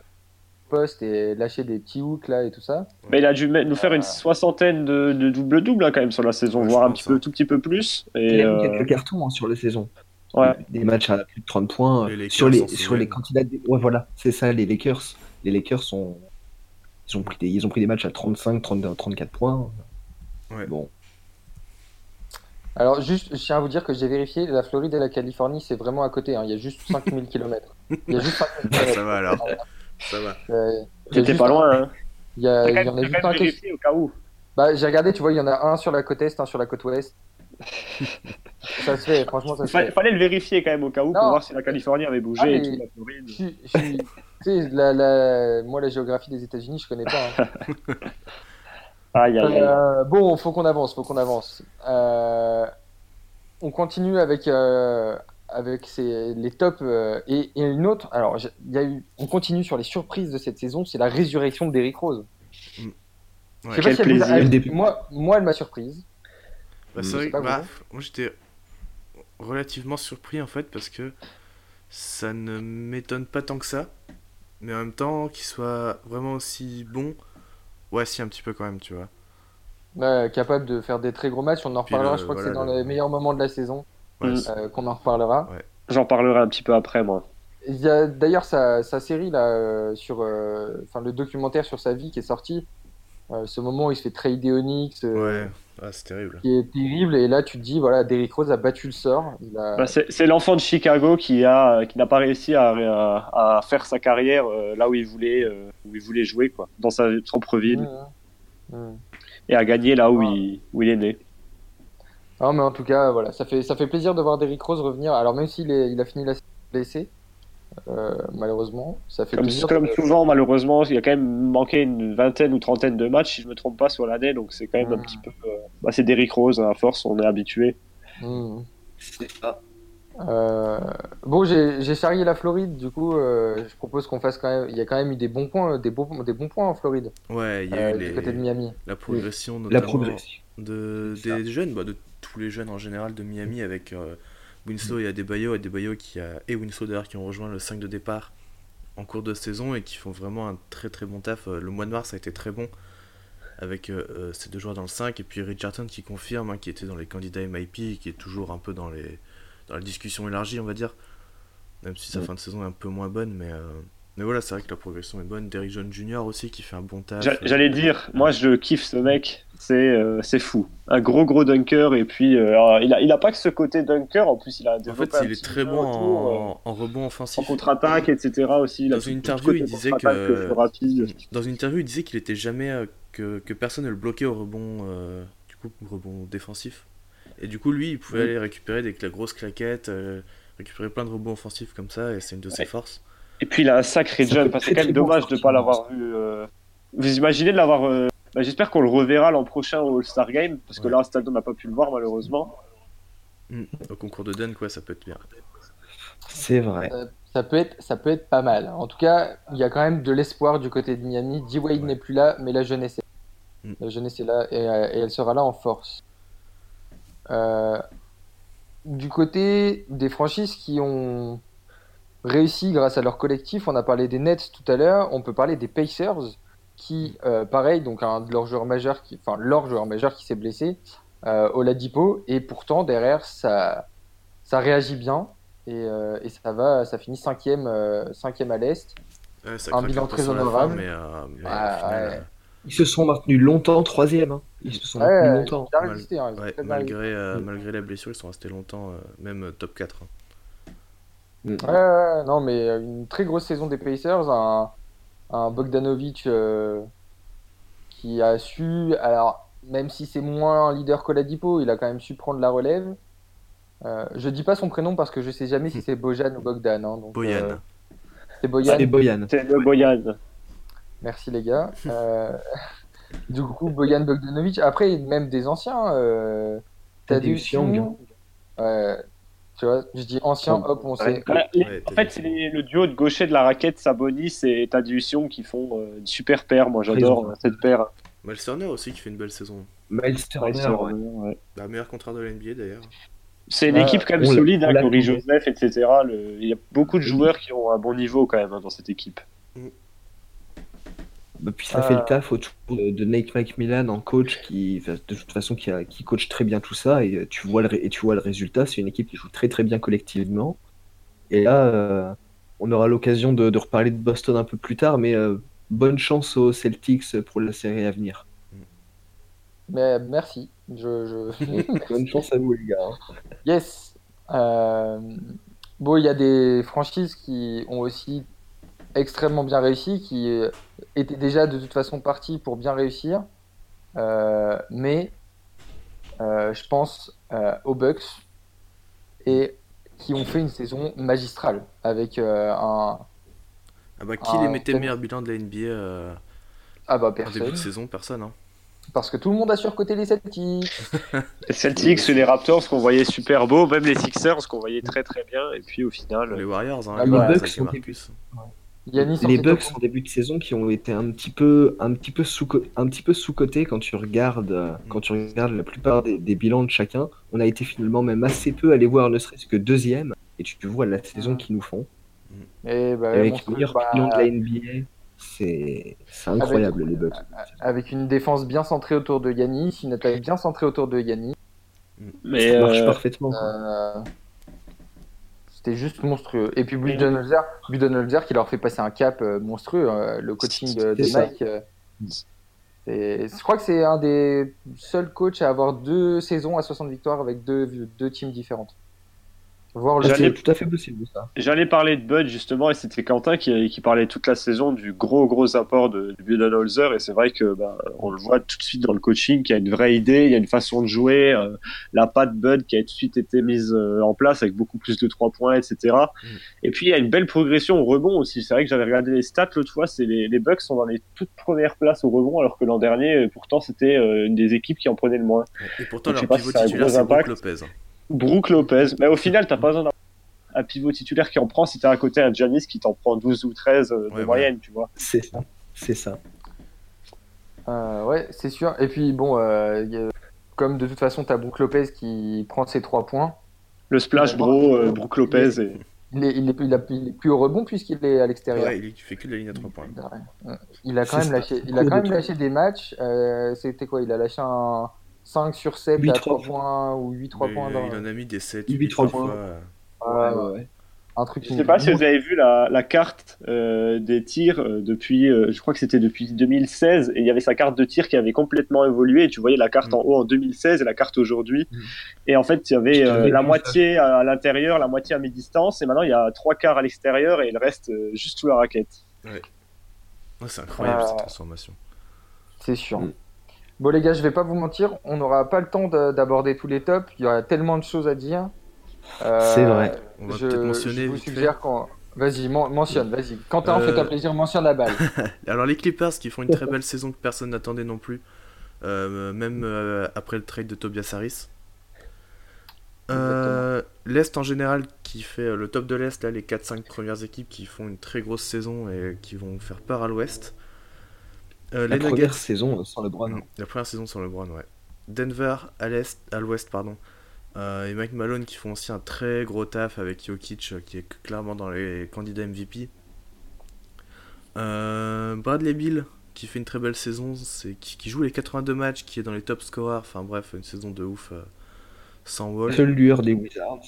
Speaker 3: poste et lâcher des petits hooks là et tout ça.
Speaker 6: Mais il a dû nous faire une soixantaine de, de double-double hein, quand même sur la saison,
Speaker 4: Ouais,
Speaker 6: voire un petit peu,
Speaker 4: hein.
Speaker 6: tout petit peu plus.
Speaker 5: Il
Speaker 6: Et,
Speaker 5: a mis
Speaker 6: euh,
Speaker 5: quelques cartons hein, sur la saison.
Speaker 6: Ouais.
Speaker 5: Des matchs à plus de 30 points.
Speaker 4: Les
Speaker 5: sur les, sur les candidats. des- Ouais, voilà, c'est ça, les Lakers. Les Lakers sont. Ils ont pris des, ils ont pris des matchs à 35, 30, 34 points.
Speaker 4: Ouais.
Speaker 5: Bon.
Speaker 3: Alors, juste, je tiens à vous dire que j'ai vérifié, la Floride et la Californie, c'est vraiment à côté. hein. Il y a juste 5000 (laughs) km. Il y a juste 5000
Speaker 4: Ah,
Speaker 3: km.
Speaker 4: ça va alors. Ça va.
Speaker 3: Euh, il
Speaker 6: T'étais pas loin, hein.
Speaker 3: Il y, a- il en a juste un qui.
Speaker 6: au cas où.
Speaker 3: Bah, j'ai regardé, tu vois, il y en a un sur la côte est, un sur la côte ouest. (laughs) ça se fait, franchement, ça se
Speaker 6: Fa-
Speaker 3: fait.
Speaker 6: fallait le vérifier quand même au cas où
Speaker 3: Non.
Speaker 6: pour voir si la Californie avait bougé
Speaker 3: Ah,
Speaker 6: et
Speaker 3: mais-
Speaker 6: tout, la Floride.
Speaker 3: Je suis- je suis- tu sais, la, la- moi, la géographie des États-Unis, je connais pas. hein. (laughs)
Speaker 6: Aïe, aïe, aïe.
Speaker 3: Euh, bon, faut qu'on avance, faut qu'on avance. Euh, on continue avec euh, avec les tops euh, et, et une autre. Alors, y a eu. On continue sur les surprises de cette saison. C'est la résurrection de Derrick Rose.
Speaker 4: Ouais.
Speaker 3: Je sais pas
Speaker 6: Quel
Speaker 3: si elle
Speaker 6: plaisir.
Speaker 3: elle- moi, moi, elle m'a surprise.
Speaker 4: Bah,
Speaker 3: Je
Speaker 4: c'est vrai que bah,
Speaker 3: vous.
Speaker 4: moi j'étais relativement surpris en fait parce que ça ne m'étonne pas tant que ça, mais en même temps qu'il soit vraiment aussi bon, ouais si un petit peu quand même tu vois.
Speaker 3: Ouais, capable de faire des très gros matchs. On en reparlera.
Speaker 4: le-
Speaker 3: je crois
Speaker 4: voilà,
Speaker 3: que c'est dans
Speaker 4: le-
Speaker 3: les meilleurs moments de la saison
Speaker 4: Ouais,
Speaker 6: Mm.
Speaker 3: euh, qu'on en reparlera.
Speaker 6: J'en parlerai un petit peu après, moi.
Speaker 3: Il y a d'ailleurs sa, sa série là euh, sur, euh, enfin le documentaire sur sa vie qui est sorti. Euh, ce moment où il se fait trader Onyx, euh,
Speaker 4: ouais. Ah, c'est terrible.
Speaker 3: qui est terrible. Et là, tu te dis voilà, Derrick Rose a battu le sort. Il a...
Speaker 6: Bah, c'est c'est l'enfant de Chicago qui a qui n'a pas réussi à, à, à faire sa carrière euh, là où il voulait euh, où il voulait jouer quoi, dans sa propre ville
Speaker 3: Mhm. Mhm.
Speaker 6: et à gagner là où
Speaker 3: Ah.
Speaker 6: il où il est né.
Speaker 3: Non, mais en tout cas, voilà, ça fait, ça fait plaisir de voir Derrick Rose revenir. Alors, même s'il est, il a fini la saison blessé, euh, malheureusement, ça fait
Speaker 6: Comme,
Speaker 3: plaisir.
Speaker 6: comme
Speaker 3: de-
Speaker 6: souvent malheureusement, il a quand même manqué une vingtaine ou trentaine de matchs si je me trompe pas sur l'année, donc c'est quand même un
Speaker 3: Mhm.
Speaker 6: petit peu. euh, bah, c'est Derrick Rose hein, à force, on est habitué.
Speaker 5: C'est ça.
Speaker 3: Euh, Bon, j'ai charrié la Floride, du coup, euh, je propose qu'on fasse quand même. Il y a quand même eu des bons points, des bons, des bons points en Floride,
Speaker 4: Ouais, il y a
Speaker 3: euh,
Speaker 4: eu les...
Speaker 3: du côté de Miami.
Speaker 4: la progression,
Speaker 5: La
Speaker 4: notamment
Speaker 5: progression.
Speaker 4: De... Des jeunes, bah, de tous les jeunes en général de Miami, avec euh, Winslow et Adebayo, Adebayo qui a... et Winslow d'ailleurs qui ont rejoint le 5 de départ en cours de saison et qui font vraiment un très très bon taf. Euh, Le mois de mars a été très bon avec euh, euh, ces deux joueurs dans le 5 et puis Richardson qui confirme, hein, qui était dans les candidats MIP et qui est toujours un peu dans les dans la discussion élargie, on va dire. Même si sa
Speaker 5: Mm.
Speaker 4: fin de saison est un peu moins bonne, mais, euh, mais voilà, c'est vrai que la progression est bonne. Derrick John Jr. aussi qui fait un bon taf.
Speaker 6: J'a- J'allais dire, moi je kiffe ce mec, c'est euh, fou. Un gros gros dunker et puis euh, alors, il a il a pas que ce côté dunker, en plus il a
Speaker 4: En
Speaker 6: développé
Speaker 4: fait,
Speaker 6: un
Speaker 4: il est très bon
Speaker 6: autour, euh,
Speaker 4: en, en rebond
Speaker 6: en
Speaker 4: offensif.
Speaker 6: contre-attaque, etc. aussi.
Speaker 4: Dans
Speaker 6: a
Speaker 4: une interview, il disait que-. Dans une interview, il disait qu'il était jamais que, que personne ne le bloquait au rebond, du coup, rebond défensif. Et du coup, lui, il pouvait
Speaker 6: Oui.
Speaker 4: aller récupérer des la grosse claquette, euh, récupérer plein de rebonds offensifs comme ça, et c'est une de ses forces.
Speaker 6: Et puis il a un sacré
Speaker 5: Ça
Speaker 6: jump. C'est quand même dommage de ne pas l'avoir vu. euh, Vous imaginez de l'avoir. euh, bah, J'espère qu'on le reverra l'an prochain au All-Star Game, parce que
Speaker 4: Ouais.
Speaker 6: là, Staldo n'a pas pu le voir malheureusement.
Speaker 4: Mm. Au concours de dunk, quoi, ça peut être bien.
Speaker 5: C'est vrai.
Speaker 3: Euh, ça peut être, ça peut être pas mal. En tout cas, il y a quand même de l'espoir du côté de Miami. D. Wade
Speaker 4: Ouais.
Speaker 3: n'est plus là, mais la jeunesse est
Speaker 4: Mm.
Speaker 3: La jeunesse est là et, et elle sera là en force. Euh, du côté des franchises qui ont réussi grâce à leur collectif, on a parlé des Nets tout à l'heure, on peut parler des Pacers qui, euh, pareil, donc un de leurs joueurs majeurs, qui, enfin leur joueur majeur qui s'est blessé, euh, Oladipo, et pourtant derrière ça, ça réagit bien et, euh, et ça va, ça finit cinquième, euh, cinquième à l'est.
Speaker 4: Ouais, ça
Speaker 3: Un bilan très honorable.
Speaker 4: fin, mais, euh, mais
Speaker 3: Ouais,
Speaker 4: au final,
Speaker 3: ouais.
Speaker 4: euh,
Speaker 5: Ils se sont maintenus longtemps troisième. hein. Ils se sont
Speaker 3: Ouais,
Speaker 5: maintenus longtemps.
Speaker 4: Mal-
Speaker 3: hein,
Speaker 4: malgré, malgré la blessure, ils sont restés longtemps, euh, même top 4. hein.
Speaker 5: Mm.
Speaker 3: Ouais, ouais, ouais, non, mais euh, une très grosse saison des Pacers, un, un Bogdanovic euh, qui a su, alors même si c'est moins un leader qu'Oladipo, il a quand même su prendre la relève. Euh, je dis pas son prénom parce que je sais jamais si c'est Bojan ou Bogdan. hein, donc,
Speaker 4: Boyan.
Speaker 3: euh, c'est Boyan.
Speaker 5: C'est Boyan.
Speaker 6: C'est le Boyan.
Speaker 3: Merci les gars. (laughs) Euh, (laughs) du coup, Boyan Bogdanovic. Après, même des anciens. Euh,
Speaker 5: Thaddeus Young.
Speaker 3: Ouais, tu vois, je dis ancien, hop, on sait.
Speaker 6: Voilà, les-
Speaker 4: Ouais,
Speaker 6: en fait, c'est les- le duo de gaucher de la raquette, Sabonis et Thaddeus Young qui font euh, une super paire. Moi, j'adore euh, cette paire.
Speaker 4: Miles Turner aussi qui fait une belle saison.
Speaker 5: Miles Turner.
Speaker 6: c'est
Speaker 5: ouais.
Speaker 6: ouais.
Speaker 4: La meilleure contrat de la NBA d'ailleurs.
Speaker 6: C'est une
Speaker 3: Ouais,
Speaker 6: équipe quand même solide, hein, Corey. Joseph, etc. Le- Il y a beaucoup de joueurs qui ont un bon niveau quand même hein, dans cette équipe.
Speaker 5: Bah, puis ça
Speaker 3: Euh,
Speaker 5: fait le taf autour de, Nate McMillan en coach qui, de toute façon, qui, a- qui coach très bien tout ça et euh, tu vois le, et tu vois le résultat. C'est une équipe qui joue très très bien collectivement. Et là, euh, on aura l'occasion de, de reparler de Boston un peu plus tard, mais euh, bonne chance aux Celtics pour la série à venir.
Speaker 3: Mais merci. Je, je... (laughs) (laughs)
Speaker 5: bonne chance à vous les gars. hein.
Speaker 3: Yes. Euh, Bon, il y a des franchises qui ont aussi extrêmement bien réussi, qui euh, étaient déjà de toute façon parties pour bien réussir. Euh, mais euh, je pense euh, aux Bucks et qui ont fait une saison magistrale avec euh, un
Speaker 4: Ah bah qui les mettait meilleur bilan de la NBA euh,
Speaker 3: ah bah
Speaker 4: en début
Speaker 3: personne
Speaker 4: de saison? Personne. Hein.
Speaker 3: parce que tout le monde a surcoté les Celtics. (laughs)
Speaker 6: Les Celtics, les Raptors qu'on voyait super beau, même les Sixers qu'on voyait très très bien, et puis au final,
Speaker 4: Les Warriors, hein,
Speaker 3: Ah
Speaker 4: les
Speaker 3: bah,
Speaker 4: Warriors
Speaker 5: les Bucks Les. Bucks en début de saison qui ont été un petit peu, un petit peu sous, un petit peu sous cotés quand tu regardes, euh, quand tu regardes la plupart des, des bilans de chacun. On a été finalement même assez peu à les voir, ne serait-ce que deuxième. Et tu, tu vois la saison qu'ils nous font
Speaker 3: Et bah,
Speaker 5: avec
Speaker 3: monstrueux.
Speaker 5: le meilleur
Speaker 3: Bah,
Speaker 5: bilan de la NBA, C'est incroyable les Bucks.
Speaker 3: Avec une défense bien centrée autour de Yanis, une attaque bien centrée autour de Yanis.
Speaker 6: Mais
Speaker 5: Ça marche
Speaker 6: euh,
Speaker 5: parfaitement. quoi.
Speaker 3: Euh, C'était juste monstrueux. Et puis Budenholzer, Budenholzer qui leur fait passer un cap euh, monstrueux. euh, le coaching de. Mike. euh, c'est- je crois que c'est un des seuls coachs à avoir deux saisons à 60 victoires avec deux, deux teams différentes. Voir le
Speaker 5: C'est tout à fait possible ça.
Speaker 6: J'allais parler de Bud justement et c'était Quentin qui, qui parlait toute la saison du gros gros apport de, de Budenholzer et c'est vrai que ben, on le voit tout de suite dans le coaching qu'il y a une vraie idée, il y a une façon de jouer, euh, la patte Bud qui a tout de suite été mise euh, en place avec beaucoup plus de trois points etc.
Speaker 4: Mm.
Speaker 6: Et puis il y a une belle progression au rebond aussi. C'est vrai que j'avais regardé les stats l'autre fois, c'est les, les Bucks sont dans les toutes premières places au rebond alors que l'an dernier euh, pourtant c'était euh, une des équipes qui en prenait le moins.
Speaker 4: Et pourtant,
Speaker 6: Donc,
Speaker 4: leur
Speaker 6: pas si
Speaker 4: pivot titulaire, c'est Brook
Speaker 6: impact.
Speaker 4: Lopez. hein.
Speaker 6: Brook Lopez, mais au final t'as pas besoin d'un un pivot titulaire qui en prend si t'as à côté un Giannis qui t'en prend 12 ou 13 euh, de
Speaker 4: Ouais,
Speaker 6: moyenne, tu vois.
Speaker 5: C'est ça. C'est ça.
Speaker 3: Euh, ouais, c'est sûr. Et puis bon, euh, comme de toute façon, t'as Brook Lopez qui prend ses trois points.
Speaker 6: Le splash bro, euh, Brook Lopez et
Speaker 3: Il est, il est, il a- il est plus au rebond puisqu'il est à l'extérieur.
Speaker 4: Ouais, il fait que de la ligne à 3 points.
Speaker 3: Ouais. Il a quand même
Speaker 5: ça.
Speaker 3: lâché, il a quand
Speaker 5: de (laughs)
Speaker 3: même lâché des matchs. euh, C'était quoi? Il a lâché un 5 sur 7
Speaker 5: Huit
Speaker 3: à
Speaker 5: trois
Speaker 3: 3 points ou 8 3
Speaker 4: Mais,
Speaker 3: points
Speaker 4: euh,
Speaker 3: dans
Speaker 4: Il en a mis des 7,
Speaker 5: Huit
Speaker 4: 8
Speaker 5: trois
Speaker 4: fois.
Speaker 5: points.
Speaker 4: euh,
Speaker 3: Ouais,
Speaker 5: ouais.
Speaker 3: un truc.
Speaker 6: Je sais pas si vous avez vu la, la carte euh, des tirs euh, depuis, euh, je crois que c'était depuis 2016, et il y avait sa carte de tir qui avait complètement évolué. Et tu voyais la carte
Speaker 4: Mm.
Speaker 6: en haut en 2016 et la carte aujourd'hui.
Speaker 5: Mm.
Speaker 6: Et en fait, il y avait euh, la moitié à l'intérieur, la moitié à mi-distance, et maintenant il y a trois quarts à l'extérieur et le reste euh, juste sous la raquette.
Speaker 4: ouais, c'est incroyable
Speaker 3: Euh,
Speaker 4: cette transformation.
Speaker 3: C'est sûr.
Speaker 5: Mm.
Speaker 3: Bon les gars, je vais pas vous mentir, on n'aura pas le temps de- d'aborder tous les tops. Il y aura tellement de choses à dire. Euh,
Speaker 5: C'est vrai.
Speaker 4: On va
Speaker 3: je,
Speaker 4: peut-être mentionner
Speaker 3: je vous suggère qu'on. Vas-y, men- mentionne, vas-y. Quentin,
Speaker 4: Euh,
Speaker 3: fais-toi plaisir, mentionne la balle. (laughs)
Speaker 4: Alors les Clippers qui font une très belle saison que personne n'attendait non plus, euh, même euh, après le trade de Tobias Harris. Euh, L'Est en général qui fait le top de l'Est, là les 4-5 premières équipes qui font une très grosse saison et qui vont faire peur à l'Ouest. Euh,
Speaker 5: La
Speaker 4: les
Speaker 5: première
Speaker 4: Nuggets,
Speaker 5: saison euh, sans le bras.
Speaker 4: Mm, la première saison sur LeBron, ouais. Denver à l'Est, à l'Ouest pardon. Euh, et Mike Malone qui font aussi un très gros taf avec Jokic qui est clairement dans les candidats MVP. Euh, Bradley Bill qui fait une très belle saison, c'est qui, qui joue les 82 matchs, qui est dans les top scorers, enfin bref, une saison de ouf euh, sans wall.
Speaker 5: Seule lueur des Wizards.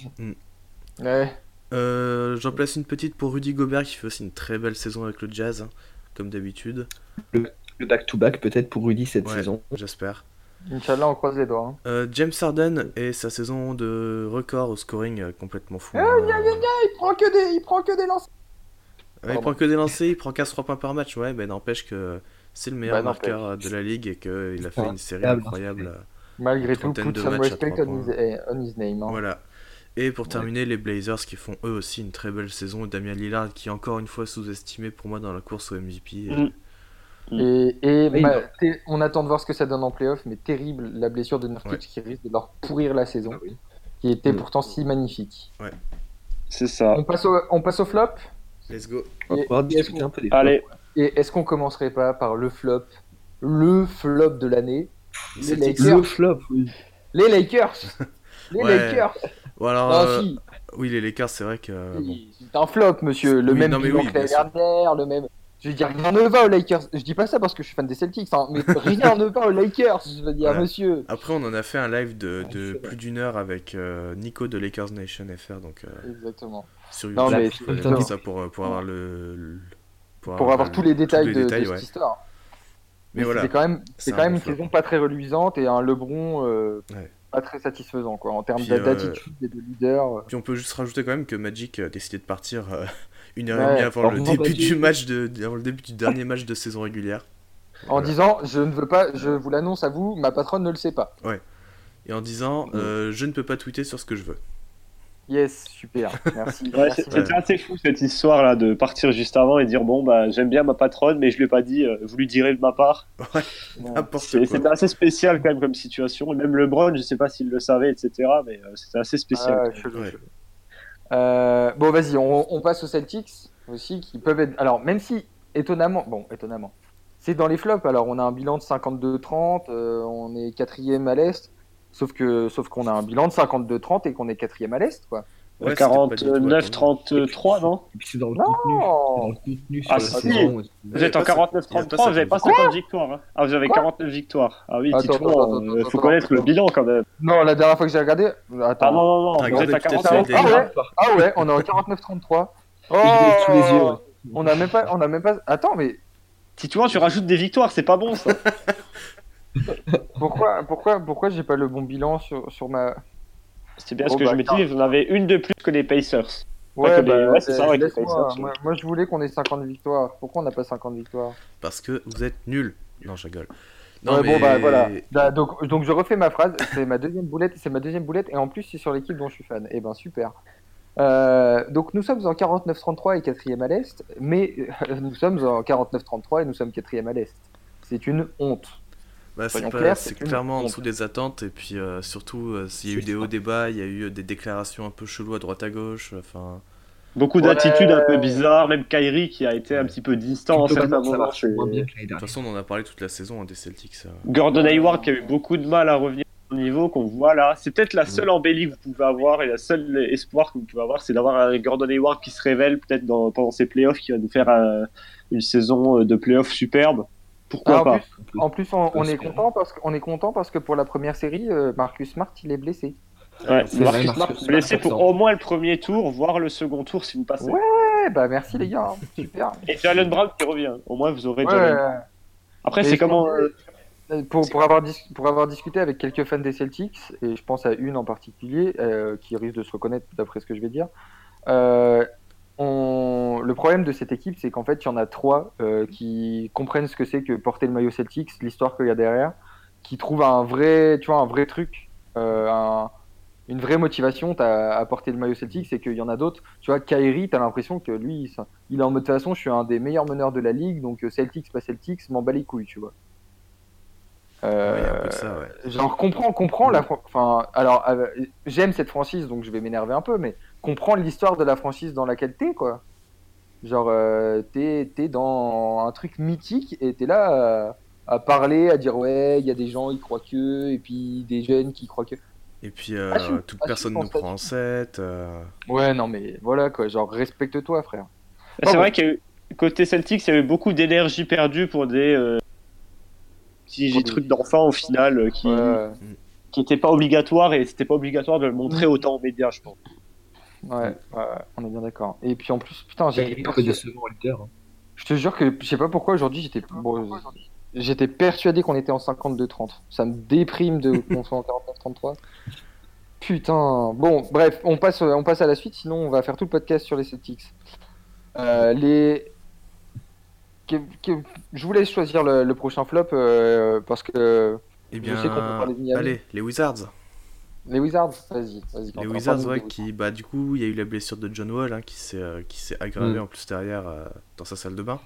Speaker 3: Ouais.
Speaker 4: Euh, J'en place une petite pour Rudy Gobert qui fait aussi une très belle saison avec le Jazz, hein, comme d'habitude,
Speaker 5: Le back-to-back peut-être pour Rudy cette
Speaker 4: Ouais.
Speaker 5: saison.
Speaker 4: j'espère.
Speaker 3: Inch'Allah, on croise les doigts. hein.
Speaker 4: Euh, James Harden et sa saison de record au scoring euh, complètement fou.
Speaker 3: Ah,
Speaker 4: hein.
Speaker 3: Il prend que des, il prend que des lancers.
Speaker 4: Ouais, il prend que des lancers, il prend 15-3 points par match, ouais, mais n'empêche que c'est le meilleur
Speaker 3: Bah,
Speaker 4: marqueur euh, de la ligue et qu'il a fait une série
Speaker 5: Incroyable.
Speaker 3: Malgré tout, put
Speaker 4: de
Speaker 3: some respect on his, eh, on his name. hein.
Speaker 4: Voilà. Et pour terminer, les Blazers qui font eux aussi une très belle saison. Damien Lillard qui est encore une fois sous-estimé pour moi dans la course au MVP. Et-
Speaker 6: Mm.
Speaker 3: Et, et
Speaker 5: Oui,
Speaker 3: té- on attend de voir ce que ça donne en playoff, mais terrible la blessure de Nurkic
Speaker 4: Ouais.
Speaker 3: qui risque de leur pourrir la saison,
Speaker 5: Ah oui.
Speaker 3: qui était
Speaker 5: Mm.
Speaker 3: pourtant si magnifique.
Speaker 6: C'est ça.
Speaker 3: On passe au, on passe au flop?
Speaker 4: Let's go.
Speaker 5: On va discuter un peu des
Speaker 6: Allez,
Speaker 3: Et est-ce qu'on commencerait pas par le flop, le flop de l'année, les
Speaker 4: C'est-
Speaker 3: Lakers,
Speaker 5: Le flop, oui.
Speaker 3: les Lakers, (laughs) les
Speaker 4: Ouais.
Speaker 3: Lakers.
Speaker 4: Alors,
Speaker 3: Ah
Speaker 4: euh,
Speaker 3: si,
Speaker 4: oui, les Lakers, c'est vrai que. euh, bon.
Speaker 3: c'est un flop, monsieur. Le
Speaker 4: Oui,
Speaker 3: même
Speaker 4: non, mais
Speaker 3: bilan
Speaker 4: oui,
Speaker 3: que l'année dernière, le même. Je veux dire, rien ne va aux Lakers. Je dis pas ça parce que je suis fan des Celtics, hein, mais (laughs) rien ne va aux Lakers. Je veux dire,
Speaker 4: Voilà.
Speaker 3: monsieur.
Speaker 4: Après, on en a fait un live de, plus d'une heure avec euh, Nico de Lakers Nation FR, donc euh,
Speaker 3: Exactement.
Speaker 4: sur
Speaker 3: Non,
Speaker 4: YouTube.
Speaker 3: mais
Speaker 4: pouvez
Speaker 5: c'est-
Speaker 4: voir ça pour, euh, pour avoir le. le-
Speaker 3: Pour avoir
Speaker 4: le-
Speaker 3: tous les détails,
Speaker 4: les
Speaker 3: de,
Speaker 4: détails,
Speaker 3: de
Speaker 4: ouais.
Speaker 3: cette histoire.
Speaker 4: Mais voilà.
Speaker 3: C'est quand même,
Speaker 4: C'est un
Speaker 3: quand même une saison pas très reluisante et un LeBron euh,
Speaker 4: Ouais.
Speaker 3: pas très satisfaisant quoi en termes d'attitude et de leader.
Speaker 4: Puis on peut juste rajouter quand même que Magic a décidé de partir une heure
Speaker 3: Ouais,
Speaker 4: et demie avant le début du match de, avant le début du dernier match de saison régulière.
Speaker 3: En
Speaker 4: Voilà.
Speaker 3: disant, je ne veux pas, je vous l'annonce à vous, ma patronne ne le sait pas.
Speaker 4: Et en disant, euh, je ne peux pas tweeter sur ce que je veux.
Speaker 3: Yes, super, merci. (laughs)
Speaker 6: Ouais, c'était assez fou cette histoire là de partir juste avant et dire bon bah j'aime bien ma patronne mais je lui ai pas dit, euh, vous lui direz de ma part. (laughs)
Speaker 4: Quoi.
Speaker 6: C'était assez spécial quand même comme situation. Et même LeBron, je sais pas s'il le savait, etc. Mais euh, c'était assez spécial.
Speaker 3: Ah,
Speaker 4: Ouais.
Speaker 3: Euh, bon, vas-y, on, on passe aux Celtics aussi, qui peuvent être. Alors, même si, étonnamment, bon, étonnamment, c'est dans les flops. Alors, on a un bilan de 52-30, euh, on est quatrième à l'Est, sauf que, sauf qu'on a un bilan de 52-30 et qu'on est quatrième à l'Est, quoi.
Speaker 4: Ouais, c'était pas du tout
Speaker 6: 49-33, non
Speaker 5: Et puis c'est dans le
Speaker 3: Non.
Speaker 5: contenu. c'est dans le contenu sur
Speaker 6: Ah,
Speaker 5: la
Speaker 6: si.
Speaker 5: saison.
Speaker 6: Vous êtes en
Speaker 4: pas-
Speaker 6: 49-33,
Speaker 4: il y a pas
Speaker 6: vous n'avez pas
Speaker 4: 50
Speaker 6: 50 victoires. hein. Ah, vous avez
Speaker 3: Quoi
Speaker 6: 49 victoires. Ah oui,
Speaker 3: Attends,
Speaker 6: dites-moi,
Speaker 3: attends, attends,
Speaker 6: euh,
Speaker 3: attends,
Speaker 6: faut
Speaker 3: attends,
Speaker 6: connaître le bilan quand même.
Speaker 3: Non, la dernière fois que j'ai regardé. Attends.
Speaker 6: Ah non, non, non,
Speaker 4: T'as
Speaker 6: vous êtes à
Speaker 4: peut-être
Speaker 6: 49
Speaker 4: les
Speaker 3: Ah ouais, ah ouais, on est en 49-33. Oh,
Speaker 5: Je l'ai sous les yeux, ouais.
Speaker 3: On a même pas, on a même pas. Attends, mais
Speaker 6: Titouan, tu rajoutes des victoires, c'est pas bon ça. (laughs)
Speaker 3: pourquoi, pourquoi, pourquoi j'ai pas le bon bilan sur, sur ma.
Speaker 6: C'est bien
Speaker 3: Bon,
Speaker 6: ce que
Speaker 3: bah,
Speaker 6: je m'étais dit, vous en avez une de plus que les Pacers.
Speaker 3: Ouais,
Speaker 6: que les-
Speaker 3: bah,
Speaker 6: ouais, c'est ça, les. Pacers,
Speaker 3: moi, moi, je voulais qu'on ait 50 victoires. Pourquoi on n'a pas 50 victoires?
Speaker 4: Parce que vous êtes nuls. Non, je rigole.
Speaker 3: Ouais,
Speaker 4: Non,
Speaker 3: bon
Speaker 4: mais
Speaker 3: bah voilà. Bah, donc, donc je refais ma phrase. C'est ma deuxième boulette. C'est ma deuxième boulette et en plus c'est sur l'équipe dont je suis fan. Et ben super. Euh, donc nous sommes en 49-33 et quatrième à l'est, mais euh, (laughs) nous sommes en 49-33 et nous sommes quatrième à l'est. C'est une honte.
Speaker 4: Bah, c'est clairement en dessous des attentes et puis euh, surtout euh, s'il y a eu des hauts débats, il y a eu des déclarations un peu cheloues à droite à gauche. Enfin,
Speaker 6: Beaucoup
Speaker 3: Ouais.
Speaker 6: d'attitudes un peu bizarres, même Kyrie qui a été un petit peu distant en certains moments.
Speaker 4: de toute façon, on en a parlé toute la saison hein, des Celtics. euh.
Speaker 6: Gordon Hayward qui a eu beaucoup de mal à revenir au niveau qu'on voit là. C'est peut-être la seule embellie que vous pouvez avoir et la seule espoir que vous pouvez avoir, c'est d'avoir un Gordon Hayward qui se révèle peut-être pendant ces playoffs, qui va nous faire un- une saison de playoffs superbe. Pourquoi
Speaker 3: Ah, en,
Speaker 6: pas
Speaker 3: plus, en plus, on, on est content parce qu'on est content parce que pour la première série, euh, Marcus Smart il est blessé.
Speaker 6: Ouais,
Speaker 5: C'est vrai,
Speaker 6: Marcus Smart
Speaker 5: Smart,
Speaker 6: blessé pour au moins le premier tour, voire le second tour si vous passez.
Speaker 3: Ouais. Ouais, bah merci les gars, hein. super.
Speaker 6: Et Jalen Brown qui revient. Au moins vous aurez
Speaker 3: Ouais,
Speaker 6: Jalen. Après, c'est comment. euh,
Speaker 3: Pour, pour, avoir dis- pour avoir discuté avec quelques fans des Celtics, et je pense à une en particulier, euh, qui risque de se reconnaître d'après ce que je vais dire, euh, on... le problème de cette équipe, c'est qu'en fait, il y en a trois euh, qui comprennent ce que c'est que porter le maillot Celtics, l'histoire qu'il y a derrière, qui trouvent un vrai, tu vois, un vrai truc, euh, un- une vraie motivation à porter le maillot Celtics, c'est qu'il y en a d'autres. Tu vois, Kyrie, t'as l'impression que lui, il, il est en mode de toute façon, je suis un des meilleurs meneurs de la ligue, donc euh, Celtics, pas Celtics, m'en bat les couilles, tu vois. Euh,
Speaker 4: ça, ouais.
Speaker 3: Genre, comprends, comprends la. fran- Enfin, alors, euh, j'aime cette franchise, donc je vais m'énerver un peu, mais comprends l'histoire de la franchise dans laquelle t'es, quoi. Genre, euh, t'es t'es dans un truc mythique et t'es là euh, à parler, à dire ouais, il y a des gens, ils croient que, et puis des jeunes qui croient que.
Speaker 4: Et puis, euh,
Speaker 3: Ah, suis-
Speaker 4: toute
Speaker 3: ah, je
Speaker 4: personne nous prend en
Speaker 3: pensé.
Speaker 4: 7. euh,
Speaker 3: Ouais, non, mais voilà, quoi. Genre, respecte-toi, frère.
Speaker 6: C'est
Speaker 3: bon.
Speaker 6: vrai qu'il y a eu, côté Celtics, il y a eu beaucoup d'énergie perdue pour des petits
Speaker 3: Pour des-
Speaker 6: trucs d'enfants au final euh, qui
Speaker 3: Ouais,
Speaker 6: qui n'étaient pas obligatoires et c'était pas obligatoire de le montrer autant aux médias, je pense.
Speaker 3: ouais, ouais, on est bien d'accord. Et puis en plus, putain,
Speaker 5: leader. hein.
Speaker 3: Je te jure que je sais pas pourquoi aujourd'hui j'étais bon, j'étais persuadé qu'on était en 52-30. Ça me déprime de (laughs) qu'on soit en 49-33. Putain. Bon, bref, on passe on passe à la suite sinon on va faire tout le podcast sur les Celtics. Euh, les je vous laisse choisir le, le prochain flop euh, parce que
Speaker 4: Eh
Speaker 3: Je sais qu'on peut parler de Miami.
Speaker 4: allez, les Wizards.
Speaker 3: les Wizards, vas-y, vas-y.
Speaker 4: Les Wizards, ouais, qui, bah, du coup, il y a eu la blessure de John Wall hein, qui s'est euh, aggravée
Speaker 5: Mm.
Speaker 4: en plus derrière euh, dans sa salle de bain.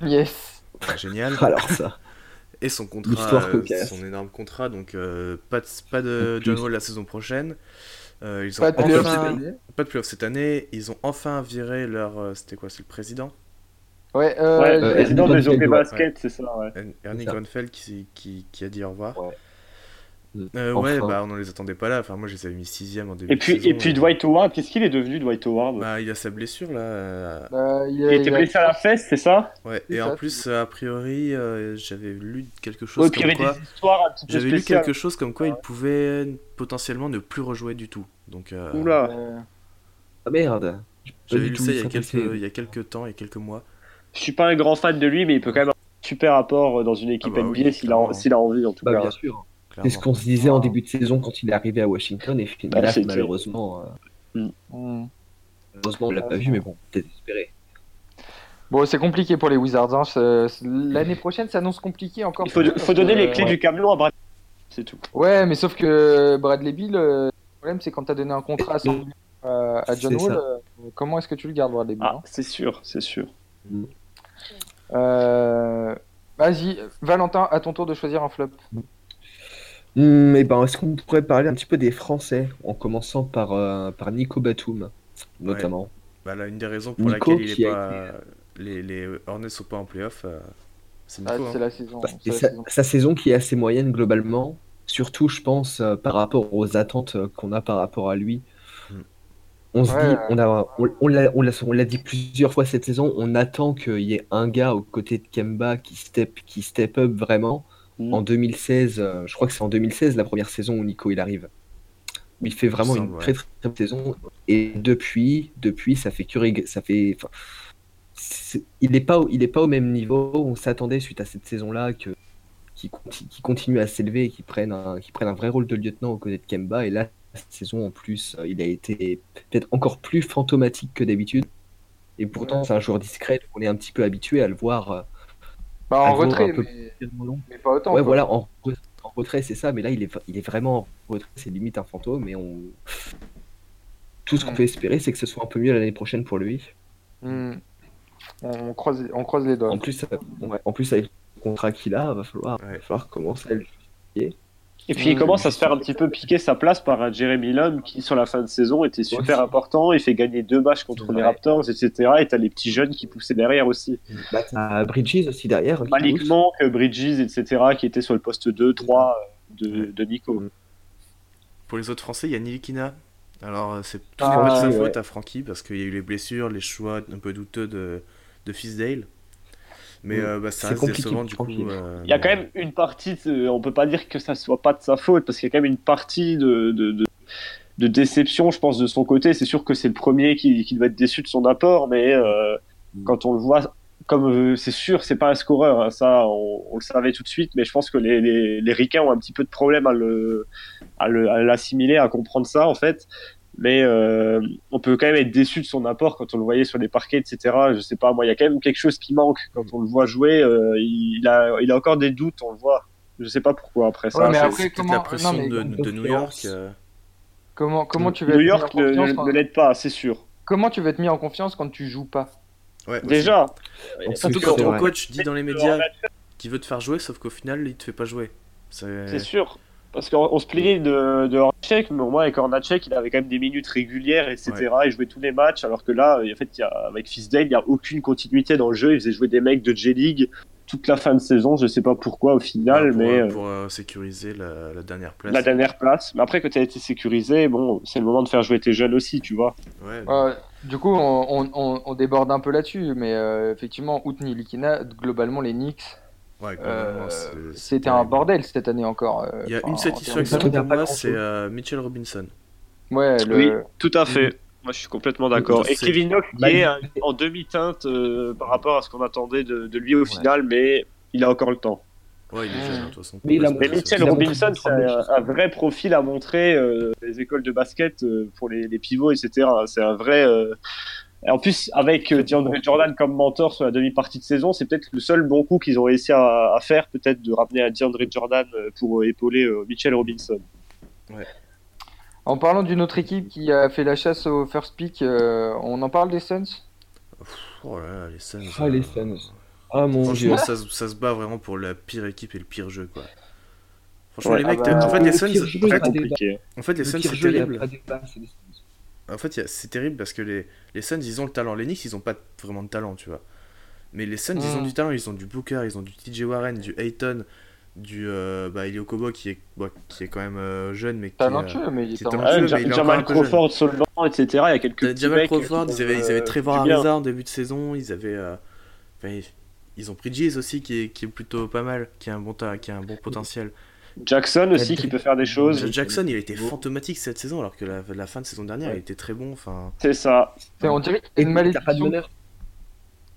Speaker 3: Yes.
Speaker 4: Enfin, génial. (laughs)
Speaker 5: Alors ça.
Speaker 4: Et son contrat, son énorme contrat, donc pas de, pas de. John Wall la saison prochaine. Ils ont
Speaker 3: Pas de
Speaker 4: enfin-
Speaker 3: cette année.
Speaker 4: pas de playoffs cette année. Ils ont enfin viré leur, c'était quoi, c'est le président?
Speaker 3: Ouais, euh,
Speaker 6: ouais,
Speaker 5: euh,
Speaker 6: président OP
Speaker 5: Grunfeld,
Speaker 6: Basket, c'est ça, ouais.
Speaker 4: Er- Ernie. Grunfeld qui, qui, qui a dit au revoir.
Speaker 5: Ouais.
Speaker 4: Euh,
Speaker 5: Enfin.
Speaker 4: ouais, bah on en les attendait pas là. Enfin, moi, je les avais mis sixième en début
Speaker 6: Et puis,
Speaker 4: de saison.
Speaker 6: et puis Dwight Howard, qu'est-ce qu'il est devenu, Dwight Howard?
Speaker 4: Bah, il a sa blessure là. euh,
Speaker 3: bah, il,
Speaker 6: Il
Speaker 3: a-
Speaker 6: était
Speaker 3: il a-
Speaker 6: blessé à la fesse, c'est ça?
Speaker 4: Ouais, et
Speaker 3: ça,
Speaker 4: en plus, euh, a priori, euh, j'avais lu quelque chose
Speaker 6: Ouais, puis il y
Speaker 4: comme
Speaker 6: avait
Speaker 4: quoi. J'avais lu quelque chose comme quoi il pouvait potentiellement ne plus rejouer du tout. Donc, euh,
Speaker 6: Oula.
Speaker 3: euh,
Speaker 5: Ah merde.
Speaker 4: J'avais lu ça il y, a quelques, il y a quelques temps, il y a quelques mois.
Speaker 6: Je suis pas un grand fan de lui, mais il peut quand même avoir un super apport dans une équipe
Speaker 4: Ah bah
Speaker 6: NBA
Speaker 4: oui,
Speaker 6: s'il a,
Speaker 4: clairement.
Speaker 6: s'il a envie, en tout
Speaker 5: Bah,
Speaker 6: cas.
Speaker 5: bien sûr. C'est ce qu'on se disait en début de saison quand il est arrivé à Washington et
Speaker 6: Bah,
Speaker 5: là, malheureusement, euh,
Speaker 3: hmm.
Speaker 5: malheureusement on l'a pas vu, mais bon, désespéré.
Speaker 3: Bon, c'est compliqué pour les Wizards. hein. L'année prochaine s'annonce compliqué encore.
Speaker 6: Il faut,
Speaker 3: plus,
Speaker 6: faut
Speaker 3: parce
Speaker 6: donner
Speaker 3: que-
Speaker 6: les clés
Speaker 3: ouais.
Speaker 6: du camion à Brad. C'est tout.
Speaker 3: Ouais, mais sauf que Bradley Bill, euh, le problème c'est quand t'as donné un contrat à 100 millions euh, à John Wall,
Speaker 5: ça.
Speaker 3: euh, comment est-ce que tu le gardes Bradley Bill
Speaker 6: Ah,
Speaker 3: hein
Speaker 6: c'est sûr, c'est sûr.
Speaker 3: Euh, Vas-y, Valentin, à ton tour de choisir un flop.
Speaker 5: Et ben, est-ce qu'on pourrait parler un petit peu des Français, en commençant par, euh, par Nico Batum, notamment.
Speaker 4: Bah, là, une des raisons pour
Speaker 5: Nico
Speaker 4: laquelle il est pas... les, les Hornets sont pas en playoff, euh, c'est
Speaker 3: Ah,
Speaker 4: Nico.
Speaker 3: c'est
Speaker 4: hein.
Speaker 3: la saison.
Speaker 5: Bah,
Speaker 3: c'est
Speaker 5: et
Speaker 3: la
Speaker 5: sa,
Speaker 3: saison.
Speaker 5: sa saison qui est assez moyenne globalement, surtout je pense euh, par rapport aux attentes euh, qu'on a par rapport à lui. On se
Speaker 3: Ouais,
Speaker 5: dit, on a, on, on l'a, on l'a, on l'a dit plusieurs fois cette saison, on attend qu'il y ait un gars aux côtés de Kemba qui step, qui step up vraiment.
Speaker 6: Mm.
Speaker 5: En 2016, euh, je crois que c'est en 2016 la première saison où Nico il arrive. Il fait vraiment une très, très très bonne saison. Et depuis, depuis ça fait que ça fait. il n'est pas, au- il est pas au même niveau. On s'attendait suite à cette saison-là que qui, qui continue à s'élever et qui prenne un, qui prenne un vrai rôle de lieutenant aux côtés de Kemba. Et là, cette saison en plus, euh, il a été peut-être encore plus fantomatique que d'habitude. Et pourtant,
Speaker 3: Ouais.
Speaker 5: c'est un joueur discret. On est un petit peu habitué à le voir. euh,
Speaker 3: Bah, en retrait,
Speaker 5: un peu
Speaker 3: mais,
Speaker 5: tellement long.
Speaker 3: mais pas autant.
Speaker 5: Ouais,
Speaker 3: quoi.
Speaker 5: voilà, en, re- en retrait, c'est ça, mais là, il est, il est vraiment en retrait, c'est limite un fantôme, et on. Tout ce qu'on
Speaker 3: Mm.
Speaker 5: peut espérer, c'est que ce soit un peu mieux l'année prochaine pour lui.
Speaker 3: Hmm. On, croise, on croise les doigts.
Speaker 5: En plus, euh, ouais, en plus avec le contrat qu'il a, va falloir,
Speaker 4: Ouais.
Speaker 5: va falloir commencer à le
Speaker 6: Et puis il
Speaker 3: Mm.
Speaker 6: commence à se faire un petit peu piquer sa place par un Jeremy Lin qui, sur la fin de saison, était super important. Il fait gagner deux matchs contre les. Raptors, etc. Et t'as les petits jeunes qui poussaient derrière aussi.
Speaker 5: Bah, t'as Bridges aussi derrière.
Speaker 6: Malik. Monk, Bridges, etc. qui étaient sur le poste 2, 3 de, de Nico.
Speaker 4: Pour les autres Français, il y a Nilikina. Alors, euh, c'est tout
Speaker 3: Ah,
Speaker 4: pas de sa
Speaker 5: ouais.
Speaker 4: faute à Francky parce qu'il y a eu les blessures, les choix un peu douteux de, de Fisdale. Mais
Speaker 5: Mm.
Speaker 4: euh, bah, ça
Speaker 5: C'est
Speaker 4: reste
Speaker 5: compliqué
Speaker 4: décevant du coup. Euh,
Speaker 6: Il y a quand même une partie, de- on peut pas dire que ça soit pas de sa faute, parce qu'il y a quand même une partie de, de, de, de déception, je pense, de son côté. C'est sûr que c'est le premier qui, qui doit être déçu de son apport, mais euh, quand on le voit, comme euh, c'est sûr, c'est pas un scoreur, hein, ça, on, on le savait tout de suite, mais je pense que les, les, les Ricains ont un petit peu de problème à le, à le, à l'assimiler, à comprendre ça, en fait. Mais euh, on peut quand même être déçu de son apport quand on le voyait sur les parquets, etc. Je sais pas, moi, il y a quand même quelque chose qui manque quand on le voit jouer. euh, il, a, il a encore des doutes, on le voit. Je sais pas pourquoi après ça.
Speaker 3: Ouais, mais
Speaker 6: c'est-
Speaker 3: après, comment-
Speaker 4: la pression
Speaker 3: non, mais
Speaker 4: de, New York. euh,
Speaker 3: Comment, comment tu vas
Speaker 6: New
Speaker 3: être
Speaker 6: York
Speaker 3: mis en
Speaker 6: ne, l'aide pas, c'est sûr.
Speaker 3: Comment tu vas être mis en confiance quand tu joues pas?
Speaker 4: Ouais.
Speaker 6: Déjà,
Speaker 4: Surtout quand ton coach dit dans les médias qu'il veut te faire jouer, sauf qu'au final, il te fait pas jouer. C'est
Speaker 6: sûr. Parce qu'on on se plaignait de, de Hornacek, mais au moins avec Hornacek, il avait quand même des minutes régulières, etc. Il jouait tous les matchs, alors que là, en fait, y a, avec Fisdale, il n'y a aucune continuité dans le jeu. Il faisait jouer des mecs de J-League toute la fin de saison. Je sais pas pourquoi au final,
Speaker 4: pour,
Speaker 6: mais
Speaker 4: euh,
Speaker 6: euh,
Speaker 4: pour euh, sécuriser la, la dernière place.
Speaker 6: la dernière place. Mais après, que tu as été sécurisé, bon, c'est le moment de faire jouer tes jeunes aussi, tu vois.
Speaker 4: Ouais,
Speaker 3: Ouais, Du coup, on, on- on- on déborde un peu là-dessus, mais euh, effectivement, Outni Likina, globalement, les Knicks,
Speaker 4: ouais,
Speaker 3: euh, c'était un bordel cette année encore. euh,
Speaker 4: Il y a
Speaker 3: enfin,
Speaker 4: une satisfaction pour moi, c'est euh, Mitchell Robinson.
Speaker 3: de- Ouais, le...
Speaker 6: Oui, tout à fait. Moi, je suis complètement d'accord. Et Kevin Knox, qui est en demi-teinte euh, par rapport à ce qu'on attendait de, de lui au final, mais il a encore le temps.
Speaker 4: Ouais, il est jeune, de toute façon.
Speaker 5: Mais
Speaker 6: Mitchell Robinson, c'est un, vrai profil à montrer euh, les écoles de basket euh, pour les, les pivots, etc. C'est un vrai. En plus, avec euh, DeAndre Jordan comme mentor sur la demi-partie de saison, c'est peut-être le seul bon coup qu'ils ont réussi à, à faire, peut-être de ramener à DeAndre Jordan euh, pour euh, épauler Mitchell Robinson.
Speaker 3: En parlant d'une autre équipe qui a fait la chasse au first pick, euh, on en parle des Suns?
Speaker 4: Oh là là, les Suns.
Speaker 5: Ah, les Suns. Ah mon dieu.
Speaker 4: Franchement, ça, se- ça se bat vraiment pour la pire équipe et le pire jeu, quoi. Franchement,
Speaker 6: Ouais,
Speaker 4: les
Speaker 3: ah
Speaker 4: mecs,
Speaker 3: bah,
Speaker 4: en fait,
Speaker 5: le
Speaker 4: les Suns, en fait, en fait, les
Speaker 5: Le
Speaker 4: Suns, c'est terrible.
Speaker 5: pas
Speaker 4: En fait, c'est terrible parce que les, les Suns, ils ont le talent. Les Knicks, ils ont pas vraiment de talent, tu vois. Mais les Suns, ils ont
Speaker 3: Mm.
Speaker 4: du talent. Ils ont du Booker, ils ont du TJ Warren, du Ayton, du euh, bah, Ilio Kobo qui est, bah, qui est quand même euh, jeune, mais qui
Speaker 3: Talentueux, mais il est talentueux.
Speaker 6: Ah, Jamal. Crawford banc, etc. Il y a quelques
Speaker 4: Jamal Crawford, ils avaient, ils avaient
Speaker 6: euh,
Speaker 4: Trevor. Ariza en début de saison, ils avaient. euh, enfin, ils- ont Bridges aussi qui est, qui est plutôt pas mal, qui a un bon, ta- qui a un bon potentiel.
Speaker 6: Jackson aussi qui peut faire des choses.
Speaker 4: Jackson, il a été fantomatique cette saison, alors que la, la fin de saison dernière,
Speaker 5: Ouais.
Speaker 4: il était très bon. Enfin,
Speaker 6: C'est ça.
Speaker 3: C'est- On dirait qu'il y a une
Speaker 5: pas de meneur.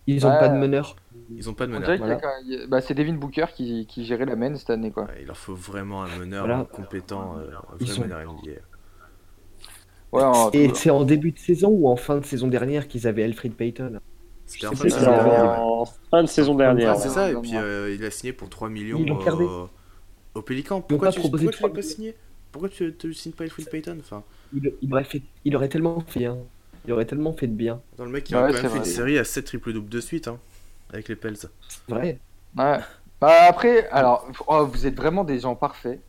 Speaker 5: Ils ont
Speaker 3: Ouais.
Speaker 5: pas de meneur.
Speaker 4: ils ont pas de meneur.
Speaker 5: Voilà.
Speaker 3: quand- bah, c'est Devin Booker qui, qui gérait la main cette année. Quoi.
Speaker 4: Ouais, il leur faut vraiment un meneur
Speaker 5: Voilà.
Speaker 4: compétent, euh, un
Speaker 5: Ils
Speaker 4: vrai
Speaker 5: sont-
Speaker 4: meneur NBA.
Speaker 3: Ouais, en-
Speaker 5: Et c'est en début de saison ou en fin de saison dernière qu'ils avaient Alfred Payton.
Speaker 4: C'était en
Speaker 6: en fin de saison dernière.
Speaker 4: C'est ça, et puis euh, il a signé pour 3 millions
Speaker 5: Ils l'ont gardé.
Speaker 4: au, au Pélican. Pourquoi tu, pourquoi tu l'as pas signé Pourquoi tu ne signes pas Alfred Payton enfin,
Speaker 5: Il, il aurait fait, il aurait tellement fait bien. Il aurait tellement fait de bien.
Speaker 4: Dans le mec qui
Speaker 3: Ouais,
Speaker 4: a quand même fait une série à 7 triple doubles de suite hein, avec les Pels.
Speaker 5: C'est vrai.
Speaker 3: Ouais. Bah après, alors, oh, vous êtes vraiment des gens parfaits.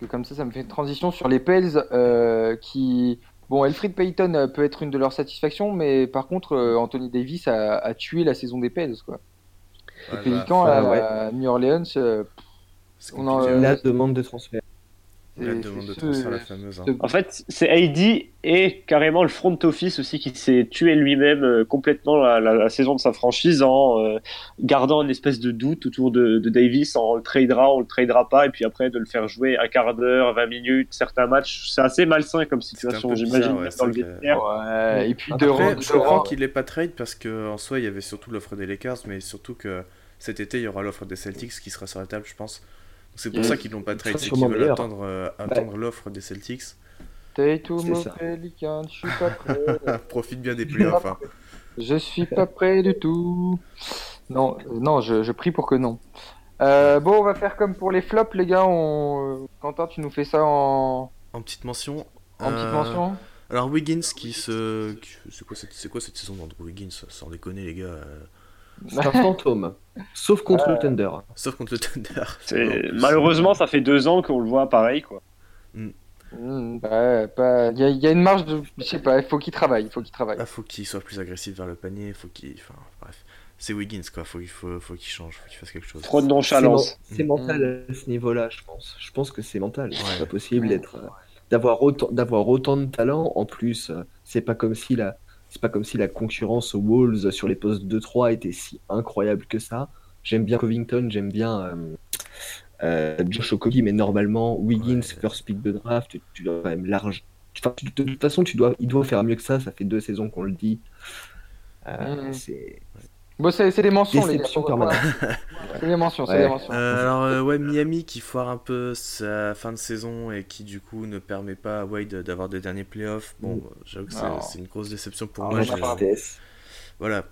Speaker 3: Que comme ça, ça me fait une transition sur les Pels euh, qui. Bon, Elfrid Payton euh, peut être une de leurs satisfactions, mais par contre, euh, Anthony Davis a, a tué la saison des Pels. Quoi. Les
Speaker 4: Ouais,
Speaker 3: Pélicans à
Speaker 5: ouais.
Speaker 3: New Orleans, euh, on en- Euh.
Speaker 5: La demande de transfert.
Speaker 4: La demande de transfert, la fameuse. hein.
Speaker 6: En fait, c'est AD et carrément le front office aussi qui s'est tué lui-même euh, complètement la, la- la saison de sa franchise en euh, gardant une espèce de doute autour de, de Davis, en on le tradera, on le tradera pas, et puis après de le faire jouer un quart d'heure, 20 minutes, certains matchs. C'est assez malsain comme situation, j'imagine,
Speaker 4: ouais, que-.
Speaker 3: Ouais, et puis
Speaker 5: Après,
Speaker 3: de,
Speaker 4: Après,
Speaker 3: de-
Speaker 4: je comprends
Speaker 3: de-
Speaker 4: qu'il n'ait pas trade parce qu'en soi, il y avait surtout l'offre des Lakers, mais surtout que cet été, il y aura l'offre des Celtics qui sera sur la table, je pense. C'est pour
Speaker 3: Yes.
Speaker 4: ça qu'ils l'ont pas trade, c'est qu'ils veulent attendre, euh, attendre l'offre des Celtics.
Speaker 3: Tatum
Speaker 5: C'est
Speaker 3: au
Speaker 5: ça.
Speaker 3: Pelican, je suis pas prêt. (laughs)
Speaker 4: Profite bien des playoffs. hein.
Speaker 3: je suis pas prêt du tout. Non, euh, non, je, je prie pour que non. Euh, bon, on va faire comme pour les flops, les gars. On... Quentin, tu nous fais ça en,
Speaker 4: En petite mention.
Speaker 3: en petite mention
Speaker 4: Alors Wiggins qui se. C'est quoi, cette... c'est quoi cette saison d'Andrew Wiggins? Sans déconner, les gars. Euh,
Speaker 5: C'est un fantôme. Sauf contre le Thunder.
Speaker 4: Sauf contre le Thunder. (laughs)
Speaker 6: C'est- Malheureusement, ça fait deux ans qu'on le voit pareil, quoi.
Speaker 3: Hmm, bah, pas- Il y, a- il y a une marge de. Je sais pas, il faut qu'il travaille. Il faut qu'il travaille.
Speaker 4: Ah, faut qu'il soit plus agressif vers le panier, faut qu'il. Enfin, bref. C'est Wiggins, quoi. Faut, il faut, faut qu'il change, faut qu'il fasse quelque chose.
Speaker 6: Trop de
Speaker 5: C'est
Speaker 6: nonchalance.
Speaker 5: C'est mental à ce niveau-là, je pense. Je pense que c'est mental.
Speaker 4: Ouais.
Speaker 5: C'est pas possible d'être, euh, d'avoir autant, d'avoir autant de talent. En plus, euh, c'est pas comme si la, c'est pas comme si la concurrence aux Wolves sur les postes 2-3 était si incroyable que ça. J'aime bien Covington, j'aime bien euh, euh, Josh Okogie, mais normalement, Wiggins,
Speaker 4: Ouais.
Speaker 5: first pick de draft, tu, tu dois quand même large. Enfin, tu- de toute façon, tu dois, il doit faire mieux que ça. Ça fait deux saisons qu'on le dit. Euh, c'est
Speaker 3: Bon, c'est c'est des mentions, les gars. (laughs) C'est des mentions, c'est
Speaker 5: Ouais.
Speaker 3: des mentions.
Speaker 4: Euh, alors euh, ouais Miami qui foire un peu sa fin de saison et qui du coup ne permet pas à Wade d'avoir des derniers playoffs. Bon,
Speaker 5: Mm.
Speaker 4: j'avoue que c'est une grosse déception pour
Speaker 3: Alors,
Speaker 4: moi.
Speaker 5: tristesse.
Speaker 4: Voilà.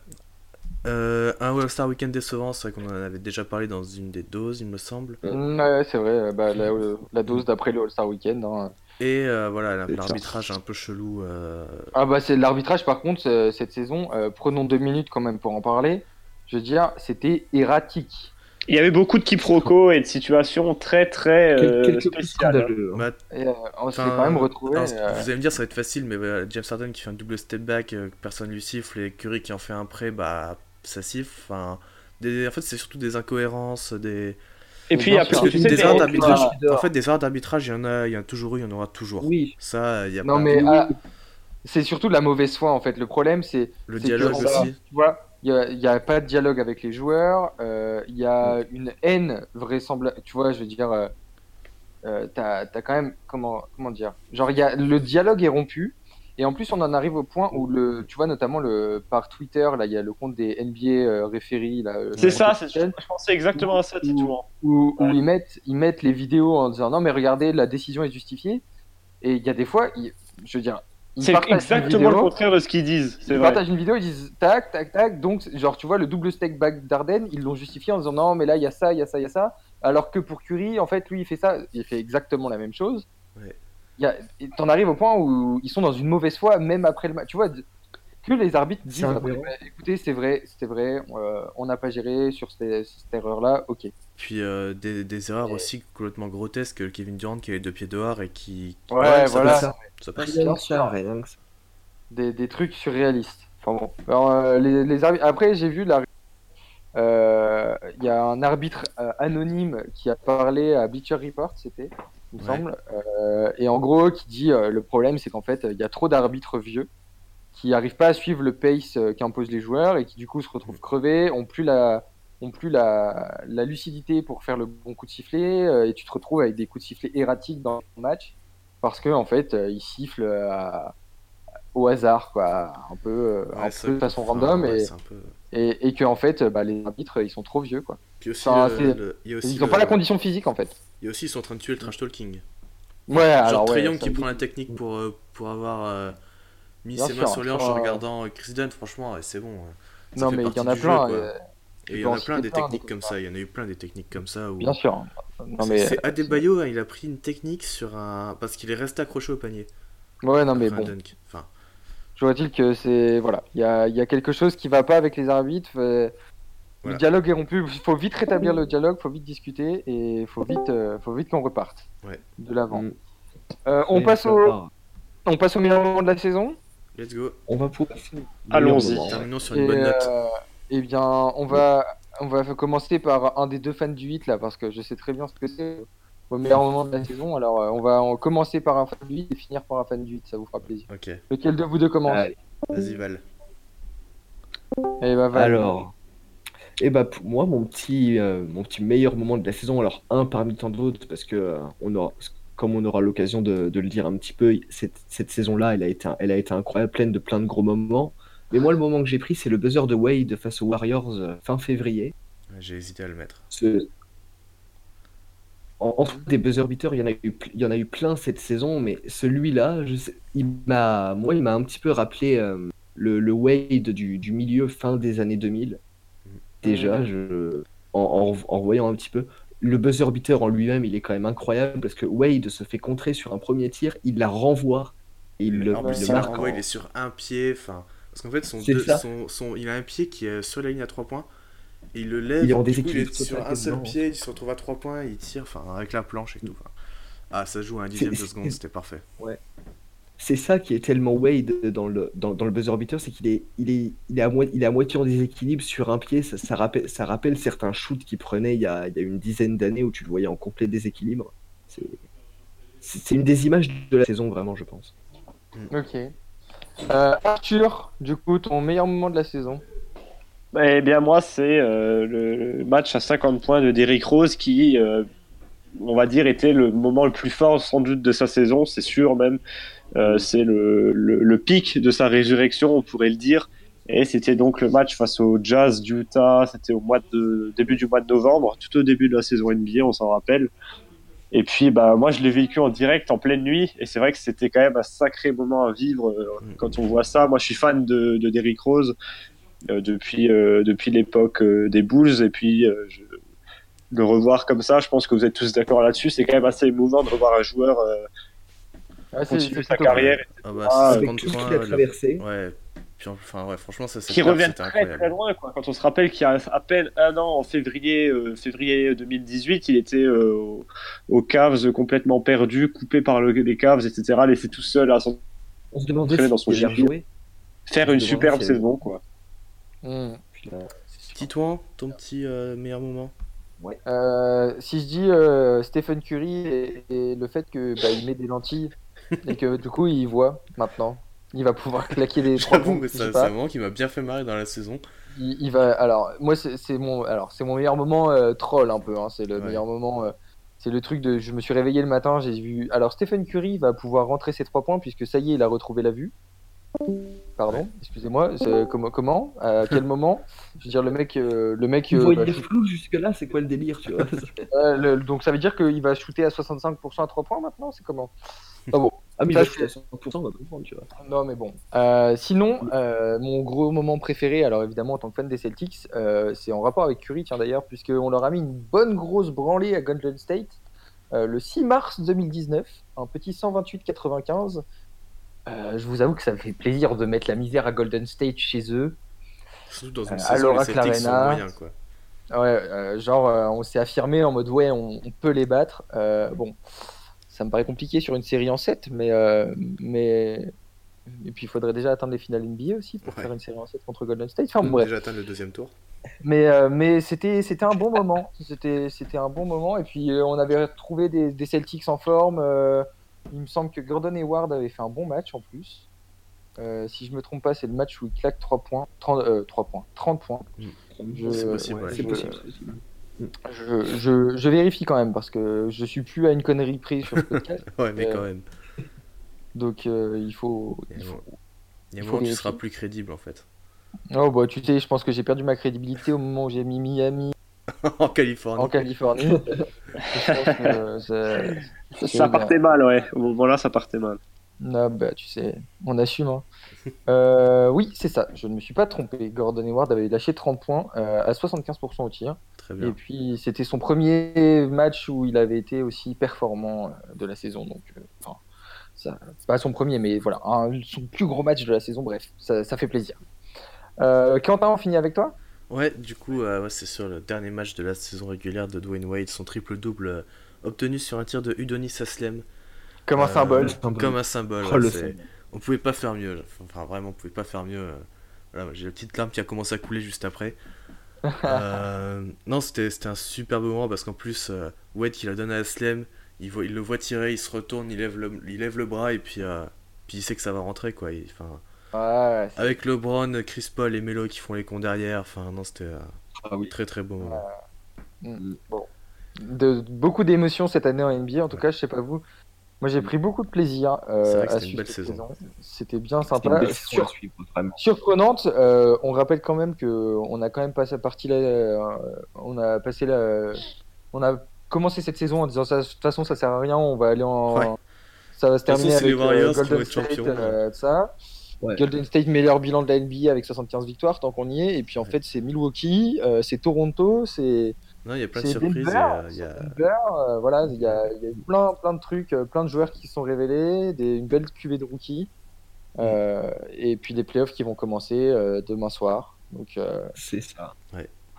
Speaker 4: Euh, un All-Star Weekend décevant, c'est vrai qu'on en avait déjà parlé dans une des doses, il me semble.
Speaker 3: Hmm, ouais, c'est vrai. euh, Bah, la, la dose d'après le All-Star Weekend. hein.
Speaker 4: Et euh, voilà, l'arbitrage un peu chelou. euh,
Speaker 3: Ah bah c'est l'arbitrage par contre cette saison. euh, prenons deux minutes quand même pour en parler. Je veux dire, c'était erratique.
Speaker 6: Il y avait beaucoup de quiproquos et de situations très très euh,
Speaker 5: Quel-
Speaker 6: spéciales.
Speaker 5: scandaleux. hein.
Speaker 4: bah,
Speaker 3: euh, on s'est
Speaker 4: Enfin,
Speaker 3: quand même retrouvé.
Speaker 4: alors,
Speaker 3: euh,
Speaker 4: Vous allez me dire, ça va être facile, mais voilà, James Harden qui fait un double step back, euh, personne lui siffle, et Curry qui en fait un prêt, bah ça siffle. Enfin, des... En fait, c'est surtout des incohérences, des.
Speaker 6: Et puis il y a
Speaker 3: Bien sûr.
Speaker 6: plus
Speaker 4: Parce
Speaker 6: tu
Speaker 4: que
Speaker 6: sais,
Speaker 4: des erreurs d'arbitrage, en fait, des erreurs d'arbitrage, il y en a, il y en a toujours eu, il y en aura toujours.
Speaker 5: Oui,
Speaker 4: Ça, il y a
Speaker 3: Non
Speaker 4: pas-
Speaker 3: mais ah, c'est surtout de la mauvaise foi en fait. Le problème c'est
Speaker 4: le
Speaker 3: que,
Speaker 4: dialogue aussi.
Speaker 3: Tu vois, il y a, pas de dialogue avec les joueurs. euh, Il y a une haine vraisemblable. Tu vois, je veux dire, euh, euh, t'as as quand même comment comment dire. Genre il y a le dialogue est rompu. Et en plus, on en arrive au point où le, tu vois notamment le par Twitter là, il y a le compte des NBA euh, référies là. euh,
Speaker 6: C'est ça, je pensais exactement à ça, Titouan.
Speaker 3: où, où
Speaker 6: Ouais.
Speaker 3: ils, mettent, ils mettent les vidéos en disant non mais regardez la décision est justifiée et il y a des fois ils- je veux dire ils
Speaker 6: C'est
Speaker 3: partagent une
Speaker 6: exactement le
Speaker 3: vidéo,
Speaker 6: contraire de ce qu'ils disent, c'est
Speaker 3: ils
Speaker 6: vrai.
Speaker 3: partagent une vidéo ils disent tac tac tac donc genre tu vois le double step back d'Arden ils l'ont justifié en disant non mais là il y a ça il y a ça il y a ça alors que pour Curry en fait lui il fait ça il fait exactement la même chose
Speaker 4: Ouais.
Speaker 3: Il y a et t'en arrives au point où ils sont dans une mauvaise foi même après le match tu vois que les arbitres disent après, bah, écoutez c'est vrai c'était vrai euh, on n'a pas géré sur cette, cette erreur là ok
Speaker 4: Puis euh, des, des erreurs aussi complètement grotesques, euh, Kevin Durant qui avait deux pieds dehors et qui.
Speaker 3: Ouais, voilà.
Speaker 4: Ça passe.
Speaker 5: Ça,
Speaker 3: des, des trucs surréalistes. Enfin bon. Alors, euh, les, les arbitres- Après, j'ai vu la. Euh, Il y a un arbitre euh, anonyme qui a parlé à Bleacher Report, c'était, il me
Speaker 4: Ouais.
Speaker 3: semble. Euh, et en gros, qui dit euh, le problème, c'est qu'en fait, il y a trop d'arbitres vieux qui n'arrivent pas à suivre le pace euh, qu'imposent les joueurs et qui du coup se retrouvent crevés, ont plus la ont plus la, la lucidité pour faire le bon coup de sifflet euh, et tu te retrouves avec des coups de sifflet erratiques dans le match parce que en fait euh, ils sifflent à- au hasard quoi un peu euh, un peu de façon
Speaker 4: enfin,
Speaker 3: random
Speaker 4: ouais,
Speaker 3: et, et, et que en fait bah, les arbitres ils sont trop vieux quoi
Speaker 4: Puis aussi,
Speaker 3: Enfin,
Speaker 4: le- le- y a aussi
Speaker 3: ils ont
Speaker 4: le-
Speaker 3: pas la condition physique en fait
Speaker 4: a aussi, ils sont en train de tuer le trash talking.
Speaker 3: ouais
Speaker 4: Genre
Speaker 3: alors
Speaker 4: Trae
Speaker 3: ouais,
Speaker 4: qui prend la technique pour, euh, pour avoir euh, mis
Speaker 3: Bien
Speaker 4: ses
Speaker 3: sûr,
Speaker 4: mains sur les hanches en
Speaker 3: enfin,
Speaker 4: regardant euh, Chris Dunn, franchement, c'est bon. Ça
Speaker 3: non mais il y en a plein
Speaker 4: jeu,
Speaker 3: euh,
Speaker 4: Et il y en a plein des techniques comme ça, il y en a eu plein des techniques comme ça. Où...
Speaker 3: bien sûr mais
Speaker 4: C'est Adebayo, hein, il a pris une technique sur un. Parce qu'il est resté accroché au panier.
Speaker 3: ouais non mais bon.
Speaker 4: Enfin,
Speaker 3: je vois-t-il que c'est voilà il y a, il y a quelque chose qui va pas avec les arbitres euh,
Speaker 4: Voilà.
Speaker 3: Le dialogue est rompu. Il faut vite rétablir le dialogue, faut vite discuter et il faut vite, euh, faut vite qu'on reparte
Speaker 4: Ouais.
Speaker 3: de l'avant.
Speaker 5: Mm.
Speaker 3: Euh, on, passe au,
Speaker 5: part.
Speaker 3: on passe au meilleur moment de la saison.
Speaker 4: let's go.
Speaker 5: On va pouvoir.
Speaker 6: Allons-y.
Speaker 4: Terminons sur
Speaker 3: Et,
Speaker 4: une bonne note.
Speaker 3: euh, eh bien, on va, on va commencer par un des deux fans du 8 là, parce que je sais très bien ce que c'est. Vos meilleurs moments de la saison. Alors, euh, on va en commencer par un fan de 8 et finir par un fan de 8, ça vous fera plaisir.
Speaker 4: Ok,
Speaker 3: Lequel de vous deux commence
Speaker 5: Allez.
Speaker 4: vas-y Val.
Speaker 3: Eh ben, Val.
Speaker 5: Alors, et bah pour moi, mon petit, euh, mon petit meilleur moment de la saison, alors un parmi tant d'autres, parce que euh, on aura, comme on aura l'occasion de, de le dire un petit peu, cette, cette saison-là, elle a été, elle a été incroyable, pleine de plein de gros moments. Mais moi, le moment que j'ai pris, c'est le buzzer de Wade face aux Warriors euh, fin février.
Speaker 4: J'ai hésité à le mettre.
Speaker 5: Ce- En, en tout, des buzzer beaters, il y en a eu, il y en a eu plein cette saison, mais celui-là, il m'a, moi, il m'a un petit peu rappelé euh, le, le Wade du, du milieu fin des années 2000. Déjà, je, en, en, en voyant un petit peu, le buzzer beater en lui-même, il est quand même incroyable parce que Wade se fait contrer sur un premier tir, il la renvoie et il le,
Speaker 4: en
Speaker 5: il
Speaker 4: plus,
Speaker 5: le
Speaker 4: il,
Speaker 5: marque.
Speaker 4: renvoie, il est sur un pied, enfin. Parce qu'en fait, son deux- son, son- il a un pied qui est sur la ligne à 3 points. Et il le lève.
Speaker 5: Il est en
Speaker 4: du coup,
Speaker 5: déséquilibre
Speaker 4: il est sur un seul pied, il se retrouve à 3 points, il tire, enfin, avec la planche et tout. enfin. Ah, ça joue à un dixième de seconde, c'était parfait.
Speaker 5: C'est ça qui est tellement Wade dans le, dans, dans le buzzer beater, c'est qu'il est, il est, il est, à il est à moitié en déséquilibre sur un pied. Ça, ça rappelle, ça rappelle certains shoots qu'il prenait il y, a, il y a une dizaine d'années où tu le voyais en complet déséquilibre. C'est c'est- c'est une des images de la saison, vraiment, je pense.
Speaker 3: Ok. Euh, Arthur, du coup, ton meilleur moment de la saison?
Speaker 6: Eh bien, moi, c'est euh, le match à 50 points de Derrick Rose qui, euh, on va dire, était le moment le plus fort sans doute de sa saison, c'est sûr même. Euh, c'est le, le, le pic de sa résurrection, on pourrait le dire. Et c'était donc le match face au Jazz d'Utah. C'était au mois de début du mois de novembre, tout au début de la saison NBA, on s'en rappelle. Et puis, bah, moi, je l'ai vécu en direct, en pleine nuit. Et c'est vrai que c'était quand même un sacré moment à vivre euh, quand on voit ça. Moi, je suis fan de, de Derrick Rose depuis, euh, depuis l'époque euh, des Bulls. Et puis, euh, je- le revoir comme ça, je pense que vous êtes tous d'accord là-dessus. C'est quand même assez émouvant de revoir un joueur euh,
Speaker 3: Ah,
Speaker 6: continuer sa carrière
Speaker 4: Ah bah,
Speaker 6: Ah,
Speaker 5: Avec
Speaker 4: 50
Speaker 5: tout ce qu'il a traversé.
Speaker 4: Ouais. Puis, enfin, ouais, franchement, ça, c'est
Speaker 6: qui
Speaker 4: c'était
Speaker 6: très très loin. Quoi. Quand on se rappelle qu'il y a à peine un an, en février, euh, février 2018, il était euh, au- aux Cavs complètement perdu, coupé par le- les Cavs, etc., laissé tout seul à son-
Speaker 5: On se demandait si
Speaker 6: dans son
Speaker 5: il
Speaker 6: faire une superbe saison. Quoi.
Speaker 3: Hmm.
Speaker 5: Puis là,
Speaker 4: Titouan, ton petit euh, meilleur moment
Speaker 3: Euh, si je dis euh, Stephen Curry et, et le fait que bah, il met des lentilles et que du coup il voit maintenant, il va pouvoir (laughs) claquer des trois
Speaker 4: J'avoue,
Speaker 3: points,
Speaker 4: mais
Speaker 3: je
Speaker 4: ça-
Speaker 3: sais
Speaker 4: c'est un moment qui m'a bien fait marrer dans la saison.
Speaker 3: Il, il va alors moi c'est c'est mon alors c'est mon meilleur moment euh, troll un peu hein, c'est le
Speaker 4: Ouais.
Speaker 3: meilleur moment euh, c'est le truc de je me suis réveillé le matin j'ai vu alors Stephen Curry va pouvoir rentrer ses trois points puisque ça y est il a retrouvé la vue pardon excusez-moi c'est- comment comment à (laughs) quel moment? Je veux dire le mec euh, le mec euh,
Speaker 5: flou jusque-là, c'est quoi le délire, tu vois? (laughs)
Speaker 3: Euh, le- donc ça veut dire qu'il va shooter à 65% à 3 points maintenant C'est comment? Ah bon.
Speaker 5: Ah, mais il va shooter à 100%, on va comprendre, tu vois.
Speaker 3: Non mais bon. Euh, sinon, euh, mon gros moment préféré, alors évidemment en tant que fan des Celtics, euh, c'est en rapport avec Curry, tiens d'ailleurs, puisqu'on leur a mis une bonne grosse branlée à Golden State euh, le 6 mars 2019, un petit 128-95. Euh, je vous avoue que ça me fait plaisir de mettre la misère à Golden State chez eux.
Speaker 4: Surtout dans une
Speaker 3: Euh,
Speaker 4: saison les sont moyens, quoi.
Speaker 3: Ouais, euh, genre euh, on s'est affirmé en mode ouais, on, on peut les battre. Euh, bon, ça me paraît compliqué sur une série en 7, mais, euh, mais... et puis il faudrait déjà atteindre les finales NBA aussi pour
Speaker 4: Ouais.
Speaker 3: faire une série en 7 contre Golden State. Enfin
Speaker 4: On
Speaker 3: bon,
Speaker 4: déjà atteint le deuxième tour.
Speaker 3: mais, euh, mais c'était c'était un bon moment. C'était c'était un bon moment et puis euh, on avait retrouvé des, des Celtics en forme. euh, il me semble que Gordon Hayward avait fait un bon match en plus. Euh, si je me trompe pas, c'est le match où il claque 3 points, 30, euh, 3 points, 30 points. Je-
Speaker 4: C'est possible,
Speaker 5: Ouais,
Speaker 3: je-
Speaker 5: possible.
Speaker 3: Je, je, je vérifie quand même parce que je suis plus à une connerie près sur ce podcast. (laughs)
Speaker 4: Ouais, mais
Speaker 3: Euh,
Speaker 4: quand même.
Speaker 3: donc euh, il faut.
Speaker 4: Il y a
Speaker 3: il
Speaker 4: un
Speaker 3: faut-
Speaker 4: moment- il
Speaker 3: faut
Speaker 4: où tu seras plus crédible, en fait.
Speaker 3: Oh bah tu sais, je pense que j'ai perdu ma crédibilité au moment où j'ai mis Miami (laughs)
Speaker 4: en Californie.
Speaker 3: en Californie. (laughs) je pense que ça,
Speaker 6: Ça partait mal, ouais. Au moment-là, ça partait mal.
Speaker 3: Non, bah tu sais, on assume. hein. Euh, oui, c'est ça. Je ne me suis pas trompé. Gordon Hayward avait lâché 30 points euh, à 75% au tir.
Speaker 4: Très
Speaker 3: Et
Speaker 4: bien.
Speaker 3: puis c'était son premier match où il avait été aussi performant euh, de la saison. Donc, euh, enfin, ça, pas son premier, mais voilà, un- son plus gros match de la saison. Bref, ça, ça fait plaisir. Euh, Quentin, on finit avec toi?
Speaker 4: Ouais, du coup, euh, ouais, c'est sur le dernier match de la saison régulière de Dwayne Wade, son triple-double euh, obtenu sur un tir de Udonis Aslem.
Speaker 3: Comme un
Speaker 4: Euh,
Speaker 3: symbole.
Speaker 4: Comme un symbole.
Speaker 5: Oh,
Speaker 4: ouais,
Speaker 5: le.
Speaker 4: On pouvait pas faire mieux. Enfin, vraiment, on pouvait pas faire mieux. euh. Voilà, j'ai la petite larme qui a commencé à couler juste après. (laughs) Euh, non, c'était un super moment parce qu'en plus, euh, Wade qui la donne à Aslem, il, voit, il le voit tirer, il se retourne, il lève le, il lève le bras et puis, euh, puis il sait que ça va rentrer quoi. Il- Enfin,
Speaker 3: Ouais,
Speaker 4: avec LeBron, Chris Paul et Melo qui font les cons derrière, enfin non, c'était euh,
Speaker 5: Ah oui.
Speaker 4: très très beau moment.
Speaker 3: de, beaucoup d'émotions cette année en NBA. En tout cas, je sais pas vous. Moi, j'ai pris beaucoup de plaisir euh,
Speaker 4: C'est vrai que
Speaker 3: à
Speaker 4: c'était une
Speaker 3: suivre
Speaker 4: belle
Speaker 3: cette
Speaker 4: saison.
Speaker 3: C'était bien
Speaker 5: C'était une
Speaker 3: sympa.
Speaker 5: belle saison à
Speaker 3: Sur-
Speaker 5: suivre, vraiment.
Speaker 3: surprenante. euh, on rappelle quand même que on a quand même passé partie là. euh, on a passé la, on a commencé cette saison en disant ça, de toute façon ça sert à rien. On va aller en,
Speaker 4: Ouais.
Speaker 3: ça va se
Speaker 4: toute façon,
Speaker 3: terminer
Speaker 4: c'est les
Speaker 3: avec euh,
Speaker 4: Warriors qui vont
Speaker 3: Golden
Speaker 4: être
Speaker 3: State,
Speaker 4: champions,
Speaker 3: euh, ça.
Speaker 5: Ouais.
Speaker 3: Golden State meilleur bilan de la NBA avec 75 victoires tant qu'on y est. Et puis en fait c'est Milwaukee, euh, c'est Toronto, c'est
Speaker 4: Non, il y a plein de
Speaker 3: c'est
Speaker 4: surprises.
Speaker 3: Denver,
Speaker 4: et, euh, il y a...
Speaker 3: Denver, euh, voilà, il y a, il y a plein, plein de trucs, plein de joueurs qui sont révélés, des, une belle cuvée de rookies, euh, et puis des playoffs qui vont commencer euh, demain soir. Donc, euh,
Speaker 5: C'est ça.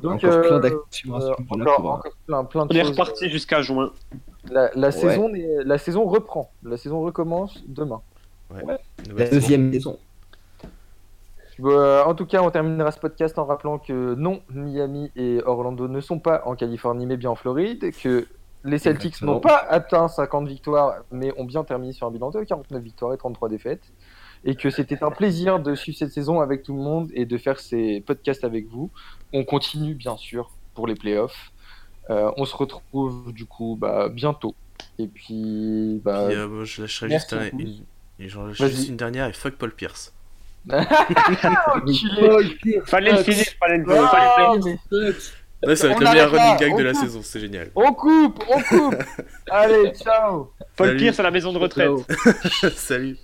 Speaker 3: donc
Speaker 5: Encore
Speaker 3: euh,
Speaker 5: plein d'actions
Speaker 3: euh, encore, plein, plein de
Speaker 6: On est reparti jusqu'à juin.
Speaker 3: La, la
Speaker 5: Ouais.
Speaker 3: saison, la saison reprend, la saison recommence demain.
Speaker 5: La
Speaker 4: saison.
Speaker 5: deuxième maison.
Speaker 3: Euh, en tout cas, on terminera ce podcast en rappelant que non, Miami et Orlando ne sont pas en Californie, mais bien en Floride, que les Celtics n'ont pas atteint 50 victoires, mais ont bien terminé sur un bilan de 49 victoires et 33 défaites, et que c'était un plaisir de suivre cette saison avec tout le monde et de faire ces podcasts avec vous. On continue, bien sûr, pour les playoffs. Euh, on se retrouve, du coup, bah, bientôt. Et puis, bah,
Speaker 4: Puis, euh, je lâcherai juste, un- et juste une dernière et fuck Paul Pierce.
Speaker 3: Enculé.
Speaker 6: Fallait le finir, fallait le
Speaker 3: Ah,
Speaker 6: fallait le
Speaker 3: mais-
Speaker 4: Ouais, ça va être
Speaker 3: On
Speaker 4: le meilleur running gag
Speaker 3: on
Speaker 4: de la saison, c'est génial.
Speaker 3: On coupe, on coupe. (laughs) Allez, ciao.
Speaker 6: Paul. Pierce à la maison de retraite. (laughs)
Speaker 4: Salut.